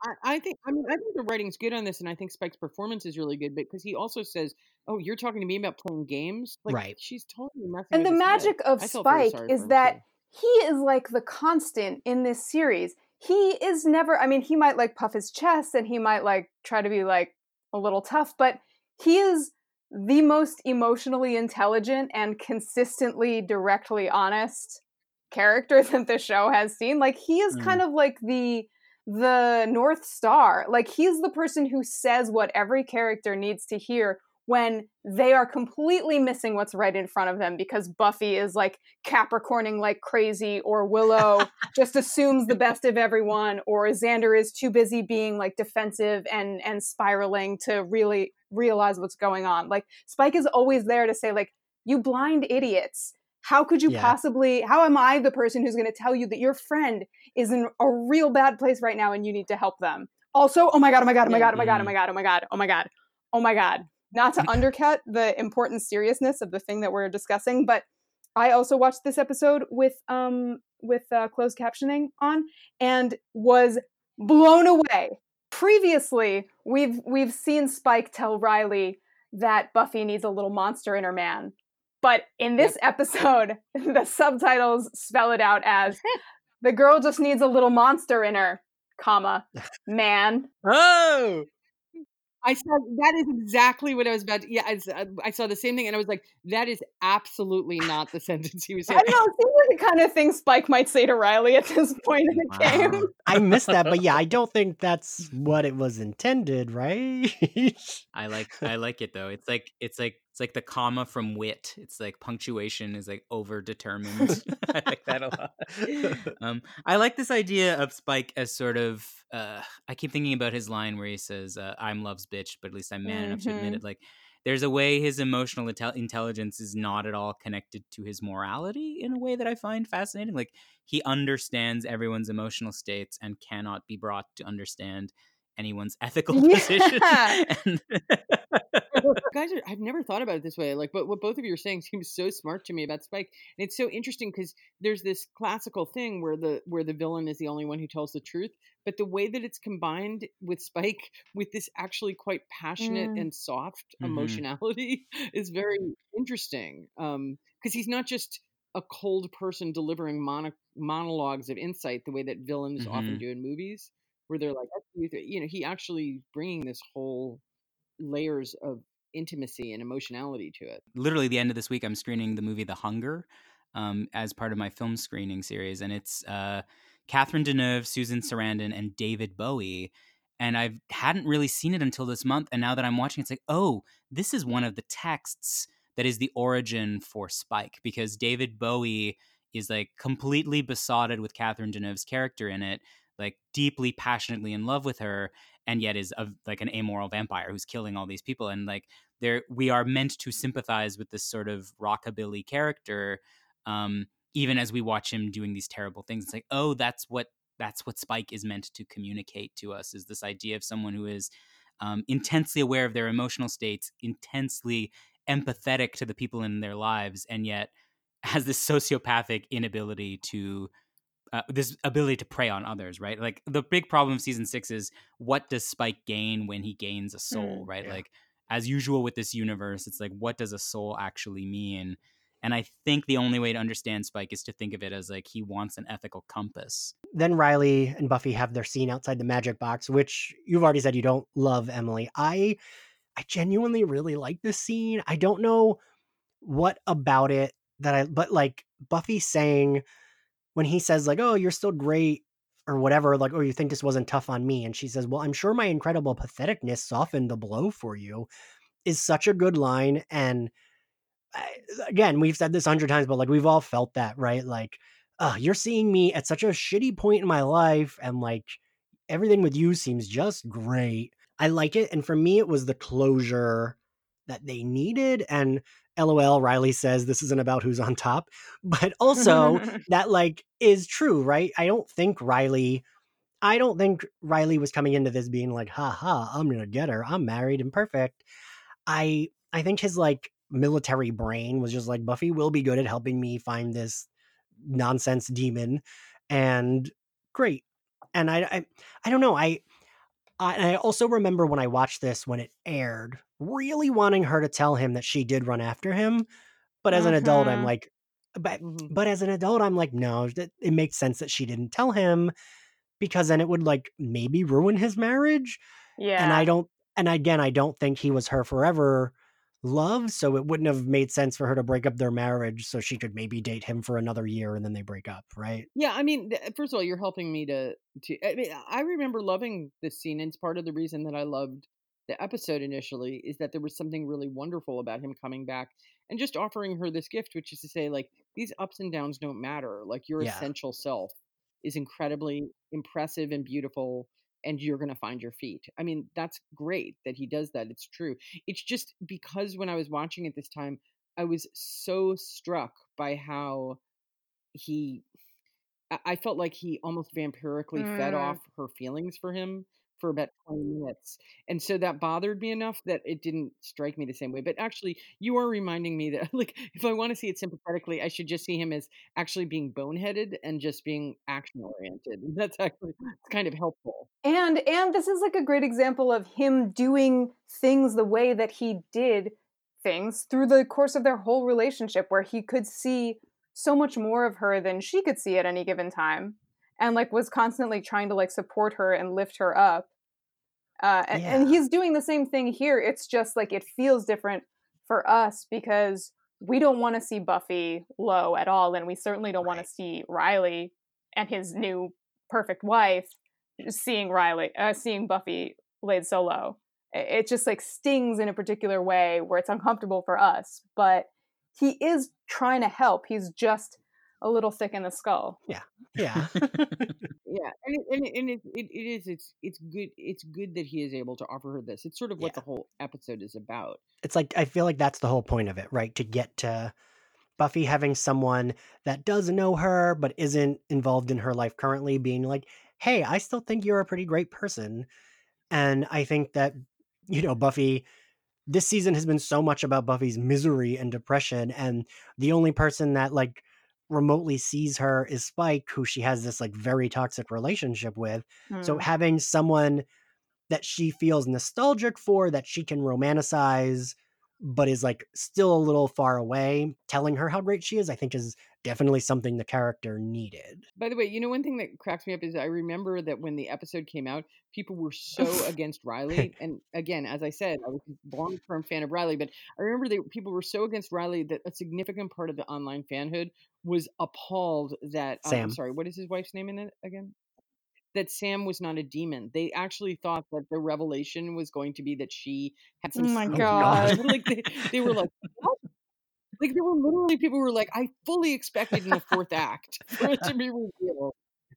Well, I, I think I mean I think the writing's good on this, and I think Spike's performance is really good because he also says, "Oh, you're talking to me about playing games." Like, Right. She's totally messing. and the with his head. magic of I Spike is that too. he is like the constant in this series. He is never, I mean, he might like puff his chest and he might like try to be like a little tough, but he is the most emotionally intelligent and consistently directly honest character that the show has seen. Like he is Mm. kind of like the the north star. Like he's the person who says what every character needs to hear when they are completely missing what's right in front of them because Buffy is like Capricorning like crazy, or Willow just assumes the best of everyone, or Xander is too busy being like defensive and and spiraling to really realize what's going on. Like Spike is always there to say like, "You blind idiots." How could you Yeah. possibly? How am I the person who's going to tell you that your friend is in a real bad place right now and you need to help them? Also, oh my god, oh my god, oh my god, oh my god, oh my god, oh my god, oh my god, oh my god. Not to undercut the important seriousness of the thing that we're discussing, but I also watched this episode with um with uh, closed captioning on and was blown away. Previously, we've we've seen Spike tell Riley that Buffy needs a little monster in her man. But in this episode, the subtitles spell it out as the girl just needs a little monster in her, comma, man. Oh, I saw that is exactly what I was about. To, yeah, I, s- I saw the same thing, and I was like, "That is absolutely not the sentence he was I saying." don't know, it seems like the kind of thing Spike might say to Riley at this point in the Wow. game. I missed that, but yeah, I don't think that's what it was intended, right? I like I like it though. It's like it's like it's like the comma from wit. It's like punctuation is like over determined. I like that a lot. Um, I like this idea of Spike as sort of. Uh, I keep thinking about his line where he says, uh, "I'm love's bitch, but at least I'm man enough to admit Mhm. it." Like, there's a way his emotional intel- intelligence is not at all connected to his morality in a way that I find fascinating. Like, he understands everyone's emotional states and cannot be brought to understand anyone's ethical position. And- guys are, i've never thought about it this way like but what both of you are saying seems so smart to me about spike and it's so interesting because there's this classical thing where the where the villain is the only one who tells the truth but the way that it's combined with spike with this actually quite passionate Mm. and soft Mhm. emotionality is very interesting um because he's not just a cold person delivering mono- monologues of insight the way that villains often Mhm. do in movies where they're like you," you know he actually bringing this whole layers of intimacy and emotionality to it. literally the end of this week i'm screening the movie the hunger um, as part of my film screening series and it's uh, catherine deneuve susan sarandon and david bowie and i hadn't really seen it until this month and now that i'm watching it's like oh this is one of the texts that is the origin for spike because david bowie is like completely besotted with catherine deneuve's character in it like deeply passionately in love with her and yet is a, like an amoral vampire who's killing all these people and like there we are meant to sympathize with this sort of rockabilly character um, even as we watch him doing these terrible things. It's like oh that's what that's what spike is meant to communicate to us is this idea of someone who is um, intensely aware of their emotional states intensely empathetic to the people in their lives and yet has this sociopathic inability to uh, this ability to prey on others, right? Like the big problem of season six is what does Spike gain when he gains a soul, Mm, right? yeah. Like as usual with this universe, it's like what does a soul actually mean? And I think the only way to understand Spike is to think of it as like he wants an ethical compass. then Riley and Buffy have their scene outside the magic box, which you've already said you don't love, Emily. I I genuinely really like this scene. I don't know what about it that I but like Buffy saying when he says like, "Oh, you're still great," or whatever, like, "Oh, you think this wasn't tough on me?" and she says, "Well, I'm sure my incredible patheticness softened the blow for you," is such a good line and again, we've said this a hundred times, but like we've all felt that, right? Like, you're seeing me at such a shitty point in my life, and like everything with you seems just great. I like it, and for me, it was the closure that they needed. And LOL, Riley says this isn't about who's on top, but also that like is true, right? I don't think Riley. I don't think Riley was coming into this being like, "Ha ha, I'm gonna get her. I'm married and perfect." I I think his like military brain was just like Buffy will be good at helping me find this nonsense demon and great and i i, I don't know i I, I also remember when I watched this when it aired, really wanting her to tell him that she did run after him. But as an adult, I'm Mhm. like, but Mhm. but as an adult, I'm like, no, that it makes sense that she didn't tell him because then it would like maybe ruin his marriage. Yeah. And I don't and again, I don't think he was her forever love, so it wouldn't have made sense for her to break up their marriage so she could maybe date him for another year and then they break up, right? Yeah, I mean, first of all, you're helping me to to. I mean, I remember loving this scene, and it's part of the reason that I loved the episode initially is that there was something really wonderful about him coming back and just offering her this gift, which is to say, like these ups and downs don't matter. Like your Yeah. essential self is incredibly impressive and beautiful, and you're gonna find your feet. I mean, that's great that he does that. It's true. It's just because when I was watching it this time, I was so struck by how he I felt like he almost vampirically fed Mm. off her feelings for him for about 20 minutes. And so that bothered me enough that it didn't strike me the same way. But actually, you are reminding me that, like, if I want to see it sympathetically, I should just see him as actually being boneheaded and just being action oriented. That's actually it's kind of helpful. And and this is like a great example of him doing things the way that he did things through the course of their whole relationship where he could see so much more of her than she could see at any given time and like was constantly trying to like support her and lift her up. Uh, and, and he's doing the same thing here. It's just like it feels different for us because we don't want to see Buffy low at all, and we certainly don't want to see Riley and his new perfect wife seeing Riley, uh, seeing Buffy laid so low. It just like stings in a particular way where it's uncomfortable for us. But he is trying to help. He's just a little thick in the skull. Yeah. Yeah, and it, and, it, and it, it, it is it's it's good it's good that he is able to offer her this. It's sort of what Yeah. the whole episode is about. it's like I feel like that's the whole point of it, right? To get to Buffy having someone that does know her but isn't involved in her life currently being like, "Hey, I still think you're a pretty great person." And I think that you know, Buffy this season has been so much about Buffy's misery and depression and the only person that like remotely sees her is Spike who she has this like very toxic relationship with. So Hmm. having someone that she feels nostalgic for that she can romanticize but is like still a little far away telling her how great she is i think is definitely something the character needed By the way, you know one thing that cracks me up is I remember that when the episode came out, people were so against Riley. And again, as I said, I was a long term fan of Riley, but I remember that people were so against Riley that a significant part of the online fanhood was appalled that um, I'm Sam. sorry, what is his wife's name in it again? That Sam was not a demon. They actually thought that the revelation was going to be that she had some. Oh my God. like they, they were like, what? Like there were literally people who were like, I fully expected in the fourth act for it to be revealed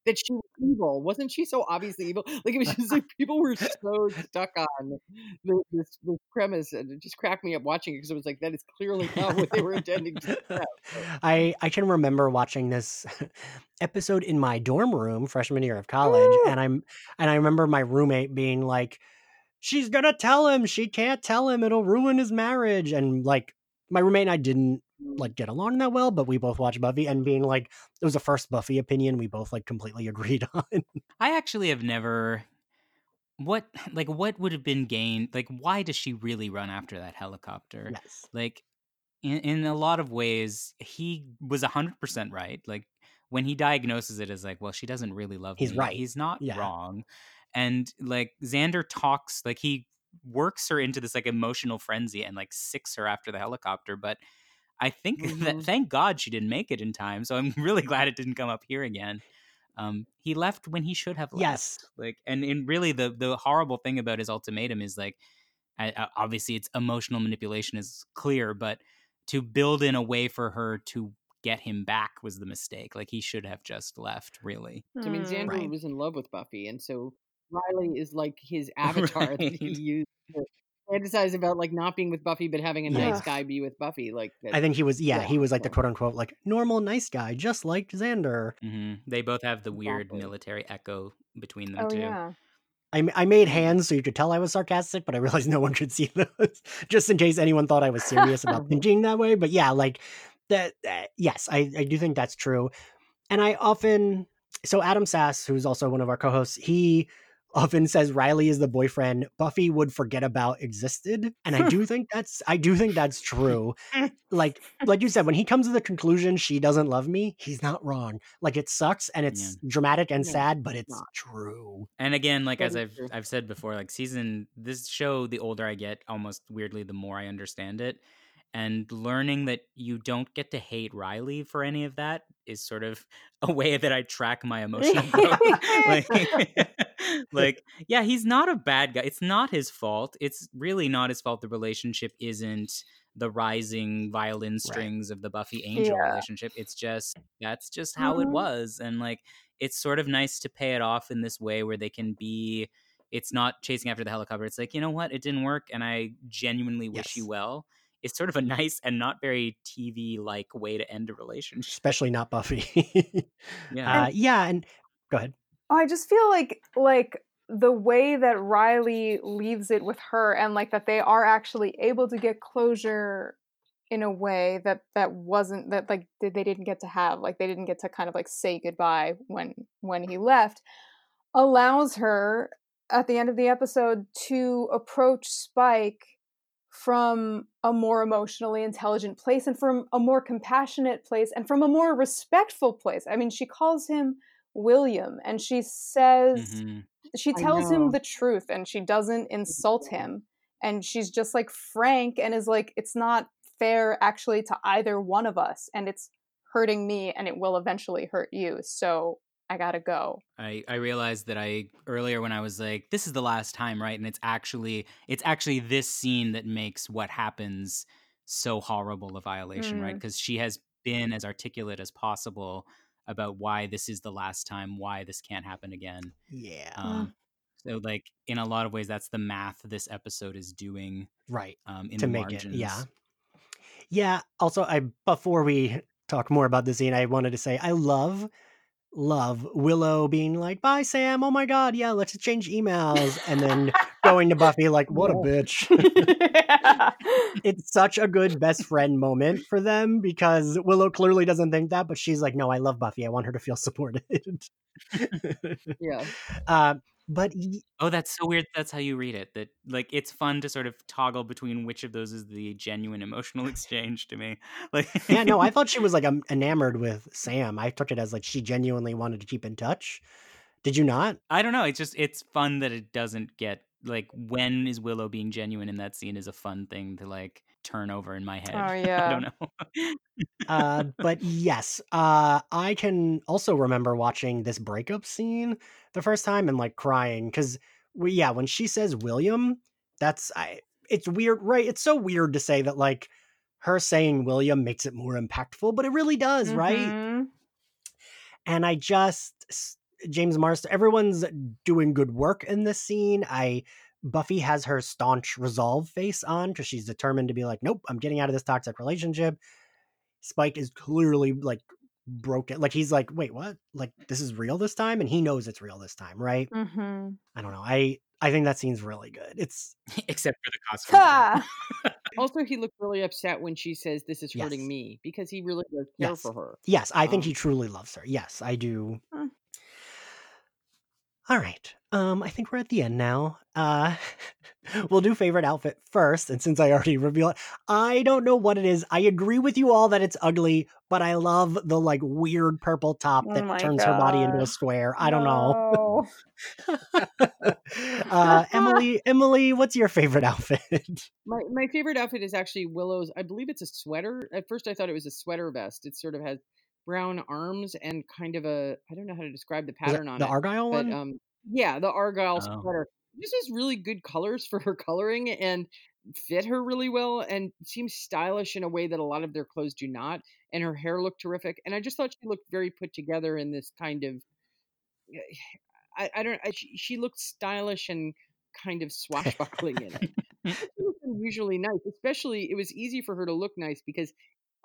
that she was evil. Wasn't she so obviously evil? Like it was just like people were so stuck on the, this, this premise, and it just cracked me up watching it because it was like that is clearly not what they were intending to do. i i can remember watching this episode in my dorm room freshman year of college and i'm and i remember my roommate being like she's gonna tell him she can't tell him it'll ruin his marriage and like my roommate and i didn't like get along that well but we both watched buffy and being like it was the first buffy opinion we both like completely agreed on I actually have never. What like what would have been gained? Like, why does she really run after that helicopter? yes Like, in, in a lot of ways, he was hundred percent right. Like when he diagnoses it as like, well, she doesn't really love He's me. right. He's not Yeah. wrong. And like Xander talks, like he works her into this like emotional frenzy and like sicks her after the helicopter. But I think that Mhm. thank God she didn't make it in time. So I'm really glad it didn't come up here again. Um, he left when he should have left. Yes. Like, and and really the the horrible thing about his ultimatum is like, I, I- obviously it's emotional manipulation is clear, but to build in a way for her to get him back was the mistake. Like he should have just left. Really. I mean. Xander Right. was in love with Buffy, and so Riley is like his avatar that he used to fantasize about, like not being with Buffy, but having a nice guy be with Buffy. Like, that, I think he was, yeah, Yeah, he was like the quote unquote like normal nice guy, just like Xander. hmm They both have the weird Exactly. military echo between them Oh too. yeah. I, m- I made hands so you could tell I was sarcastic, but I realized no one could see those, just in case anyone thought I was serious about thinking that way. But yeah, like that. that- yes, I, I do think that's true. and I often so Adam Sass, who's also one of our co-hosts, he often says Riley is the boyfriend Buffy would forget about existed. And I do think that's I do think that's true. like like you said, when he comes to the conclusion she doesn't love me, he's not wrong. Like it sucks and it's Yeah. dramatic and Yeah, sad, but it's not. true. And again, like as I've. I've said before, like season this show, the older I get, almost weirdly, the more I understand it. And learning that you don't get to hate Riley for any of that is sort of a way that I track my emotional growth. like, like, yeah, he's not a bad guy. It's not his fault. It's really not his fault. The relationship isn't the rising violin strings of the Buffy Angel Yeah. relationship. It's just that's just how it Mhm. was. And like it's sort of nice to pay it off in this way where they can be it's not chasing after the helicopter. It's like, you know what, it didn't work and I genuinely wish you well. It's sort of a nice and not very TV like way to end a relationship. Especially not Buffy. Yeah. uh, yeah, and go ahead. I just feel like like the way that Riley leaves it with her and like that they are actually able to get closure in a way that that wasn't that like they didn't get to have like they didn't get to kind of like say goodbye when when he left allows her at the end of the episode to approach Spike from a more emotionally intelligent place and from a more compassionate place and from a more respectful place. I mean, she calls him William and she says Mhm. she tells him the truth and she doesn't insult him and she's just like frank and is like it's not fair actually to either one of us and it's hurting me and it will eventually hurt you so i gotta go I, I realized that I earlier when I was like, this is the last time, right? And it's actually it's actually this scene that makes what happens so horrible a violation, right? Mm. Because she has been as articulate as possible about why this is the last time, why this can't happen again. Yeah. Um, so like in a lot of ways, that's the math this episode is doing right. um, in to the make margins. it. Yeah. Yeah. Also, I before we talk more about the scene, I wanted to say I love love Willow being like, "Bye, Sam. Oh my God, yeah, let's exchange emails," and then going to Buffy like, "What a bitch." yeah. it's such a good best friend moment for them because Willow clearly doesn't think that, but she's like, "No, I love Buffy. I want her to feel supported." Yeah. uh, but y- Oh, that's so weird. That's how you read it. That like it's fun to sort of toggle between which of those is the genuine emotional exchange to me. Like yeah, no, I thought she was like enamored with Sam. I took it as like she genuinely wanted to keep in touch. Did you not? I don't know. It's just it's fun that it doesn't get like when is Willow being genuine in that scene is a fun thing to like turn over in my head. Oh, yeah. I don't know. uh, but yes, uh, I can also remember watching this breakup scene the first time and like crying because, we, yeah, when she says William, that's I. It's weird, right? It's so weird to say that like her saying William makes it more impactful, but it really does, right? Mhm. And I just s- James Marsters, everyone's doing good work in this scene. I Buffy has her staunch resolve face on because she's determined to be like, nope, I'm getting out of this toxic relationship. Spike is clearly like broken. Like he's like, wait, what? Like this is real this time, and he knows it's real this time, right? Mhm. I don't know. I I think that scene's really good. It's Except for the costume. design. Also, he looked really upset when she says, "This is hurting Yes. me," because he really does care Yes. for her. yes, I think Um, he truly loves her. Yes, I do. All right. Um, I think we're at the end now. Uh, we'll do favorite outfit first, and since I already revealed it, I don't know what it is. I agree with you all that it's ugly, but I love the like weird purple top Oh that my turns her body into a square. I don't know. Uh, Emily, Emily, what's your favorite outfit? My my favorite outfit is actually Willow's. I believe it's a sweater. At first, I thought it was a sweater vest. It sort of has brown arms and kind of a I don't know how to describe the pattern on the it, Argyle but one? um, yeah, the argyle Oh. sweater. This is really good colors for her coloring and fit her really well and seems stylish in a way that a lot of their clothes do not. And her hair looked terrific. And I just thought she looked very put together in this kind of. I, I don't. I, she, she looked stylish and kind of swashbuckling in it. It was unusually nice. Especially, it was easy for her to look nice because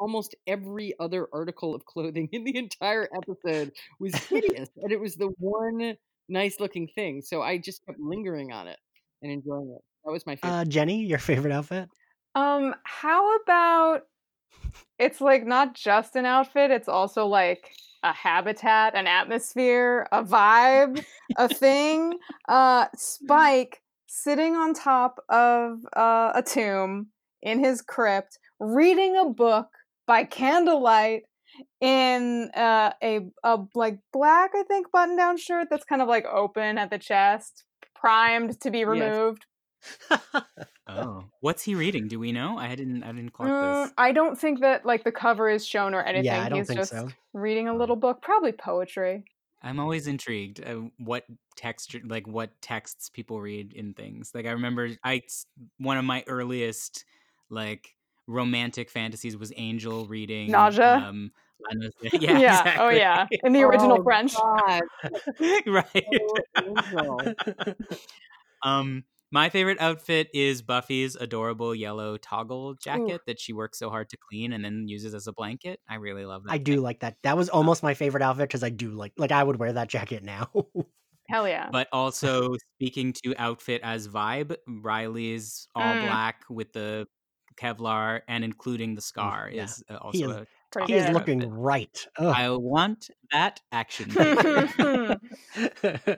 almost every other article of clothing in the entire episode was hideous, and it was the one nice looking thing. So I just kept lingering on it and enjoying it. That was my favorite. uh, Jenny, your favorite outfit? Um, how about it's like not just an outfit, it's also like a habitat, an atmosphere, a vibe, a thing. Uh, Spike sitting on top of uh, a tomb in his crypt, reading a book by candlelight in uh, a a like black, I think, button down shirt that's kind of like open at the chest, primed to be removed. Oh, what's he reading? Do we know? I didn't. I didn't clock Mm, this. I don't think that like the cover is shown or anything. yeah, I don't He's think just so. reading a little book, probably poetry. I'm always intrigued uh, what texture, like what texts people read in things. Like I remember, I one of my earliest like romantic fantasies was Angel reading Nausea? Um, Lana's- yeah, yeah. Oh yeah. In the original Oh, French. God. right. Oh, Um, my favorite outfit is Buffy's adorable yellow toggle jacket that she works so hard to clean and then uses as a blanket. I really love that. I do like that. That was almost my favorite outfit because I do like like I would wear that jacket now. Hell yeah. But also speaking to outfit as vibe, Riley's all Mm. black with the Kevlar and including the scar yeah. is uh, also is- a Pretty he is looking outfit. right. Ugh. I want that action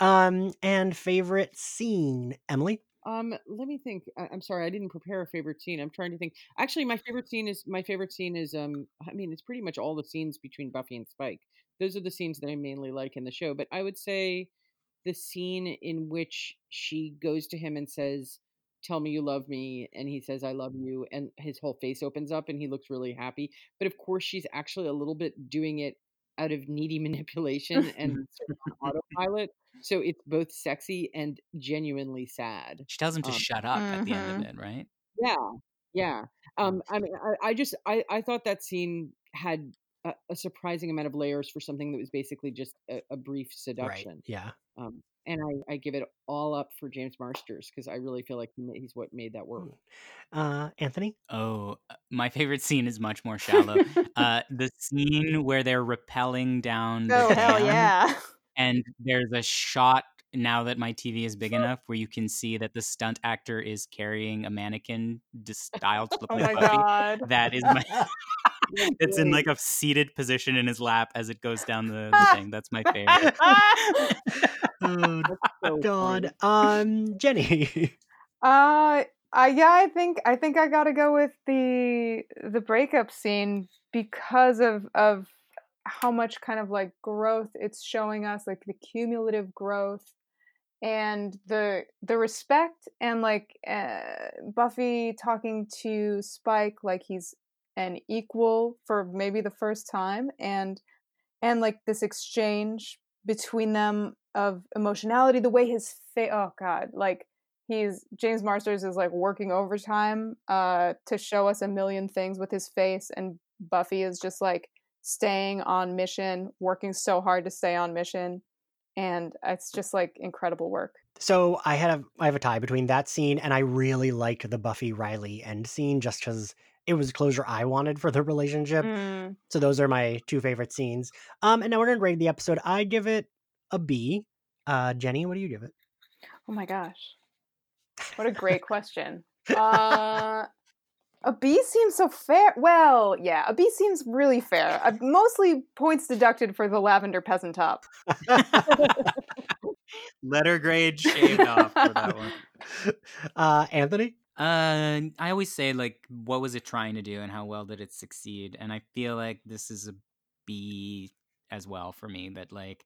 um, and favorite scene, Emily. Um, let me think. I, I'm sorry, I didn't prepare a favorite scene. I'm trying to think. Actually, my favorite scene is my favorite scene is um. I mean, it's pretty much all the scenes between Buffy and Spike. Those are the scenes that I mainly like in the show. But I would say the scene in which she goes to him and says, "Tell me you love me," and he says, "I love you," and his whole face opens up and he looks really happy. But of course, she's actually a little bit doing it out of needy manipulation and sort of autopilot. So it's both sexy and genuinely sad. She tells him to Um, shut up at the end of it, right? Yeah, yeah. Um, I mean, I, I just I, I thought that scene had a, a surprising amount of layers for something that was basically just a, a brief seduction. Right. Yeah. Um, and I, I give it all up for James Marsters because I really feel like he ma- he's what made that work. Uh, Anthony. Oh, uh, my favorite scene is much more shallow. uh, the scene where they're rappelling down the oh hell dam, yeah. and there's a shot now that my TV is big enough where you can see that the stunt actor is carrying a mannequin just styled to look Oh like my Buffy. god. That is my. it's in like a seated position in his lap as it goes down the, the thing. That's my favorite. Oh So God. funny. Um, Jenny. Uh, uh, yeah, I think I think I gotta go with the the breakup scene because of of how much kind of like growth it's showing us, like the cumulative growth and the the respect and like uh, Buffy talking to Spike like he's an equal for maybe the first time and and like this exchange between them of emotionality the way his face oh god like he's James Marsters is like working overtime uh to show us a million things with his face and Buffy is just like staying on mission working so hard to stay on mission and it's just like incredible work So I had a I have a tie between that scene and I really liked the Buffy Riley end scene just because it was closure I wanted for the relationship. Mm. So those are my two favorite scenes. Um, and now we're gonna grade the episode. I give it a B. Uh, Jenny, what do you give it? oh my gosh what a great question uh a B seems so fair. Well, yeah, a B seems really fair. Uh, mostly points deducted for the lavender peasant top. Letter grade shaved off for that one. uh, Anthony. Uh, I always say like, what was it trying to do, and how well did it succeed? And I feel like this is a B as well for me. That like,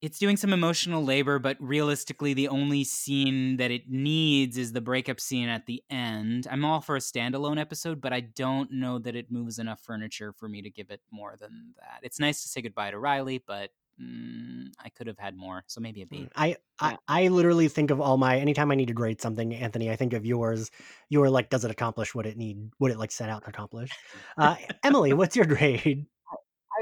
it's doing some emotional labor, but realistically, the only scene that it needs is the breakup scene at the end. I'm all for a standalone episode, but I don't know that it moves enough furniture for me to give it more than that. It's nice to say goodbye to Riley, but mm, I could have had more, so maybe a B. I, I Yeah. I literally think of all my anytime I need to grade something, Anthony. I think of yours. Your like, does it accomplish what it need? What it like set out to accomplish? Uh, Emily, what's your grade?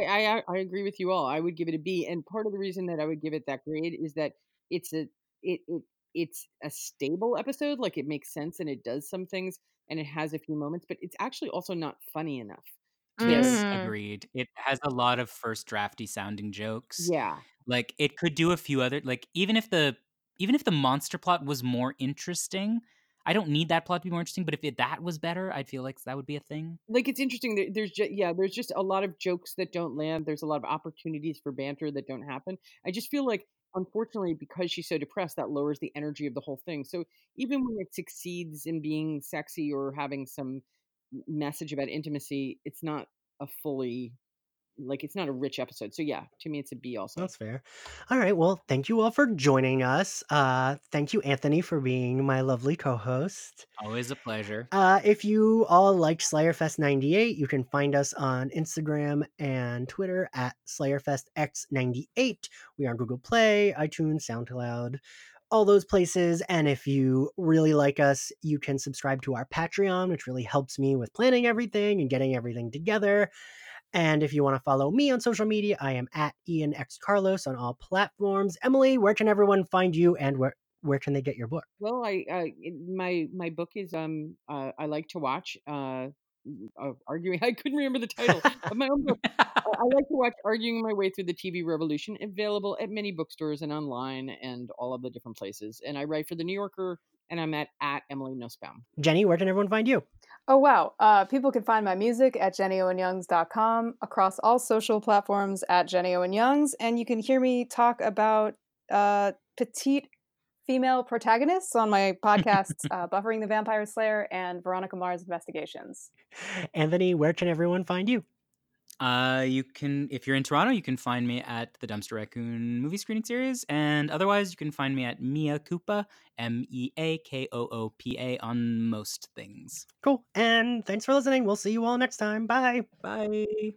I, I I agree with you all. I would give it a B, and part of the reason that I would give it that grade is that it's a it, it it's a stable episode. Like it makes sense and it does some things and it has a few moments, but it's actually also not funny enough. Yes, Mm. agreed. It has a lot of first drafty sounding jokes. Yeah. Like it could do a few other like even if the even if the monster plot was more interesting, I don't need that plot to be more interesting, but if it, that was better, I'd feel like that would be a thing. Like it's interesting. There's just yeah, there's just a lot of jokes that don't land. There's a lot of opportunities for banter that don't happen. I just feel like unfortunately because she's so depressed that lowers the energy of the whole thing. So even when it succeeds in being sexy or having some message about intimacy, it's not a fully like it's not a rich episode. So yeah, to me it's a B also. That's fair. All right. Well, thank you all for joining us. Uh, thank you, Anthony, for being my lovely co-host. Always a pleasure. Uh, if you all liked Slayerfest 98, you can find us on Instagram and Twitter at SlayerFestX98. We are on Google Play, iTunes, SoundCloud, all those places. And if you really like us, you can subscribe to our Patreon, which really helps me with planning everything and getting everything together. And if you want to follow me on social media, I am at Ian X Carlos on all platforms. Emily, where can everyone find you and where where can they get your book? Well, I my my book is um uh, I like to watch uh, uh, arguing. I couldn't remember the title of my own book. I like to watch Arguing My Way Through the TV Revolution, available at many bookstores and online and all of the different places. And I write for the New Yorker, and I'm at at Emily Nussbaum. Jenny, where can everyone find you? Oh, wow. Uh, people can find my music at jennyowenyoungs.com, across all social platforms at Jenny Owen Youngs, and you can hear me talk about uh, petite female protagonists on my podcasts, uh, Buffering the Vampire Slayer and Veronica Mars Investigations. Anthony, where can everyone find you? Uh, you can, if you're in Toronto, you can find me at the Dumpster Raccoon movie screening series, and otherwise, you can find me at Meakoopa, M E A K O O P A, on most things. Cool. And thanks for listening. We'll see you all next time. Bye. Bye.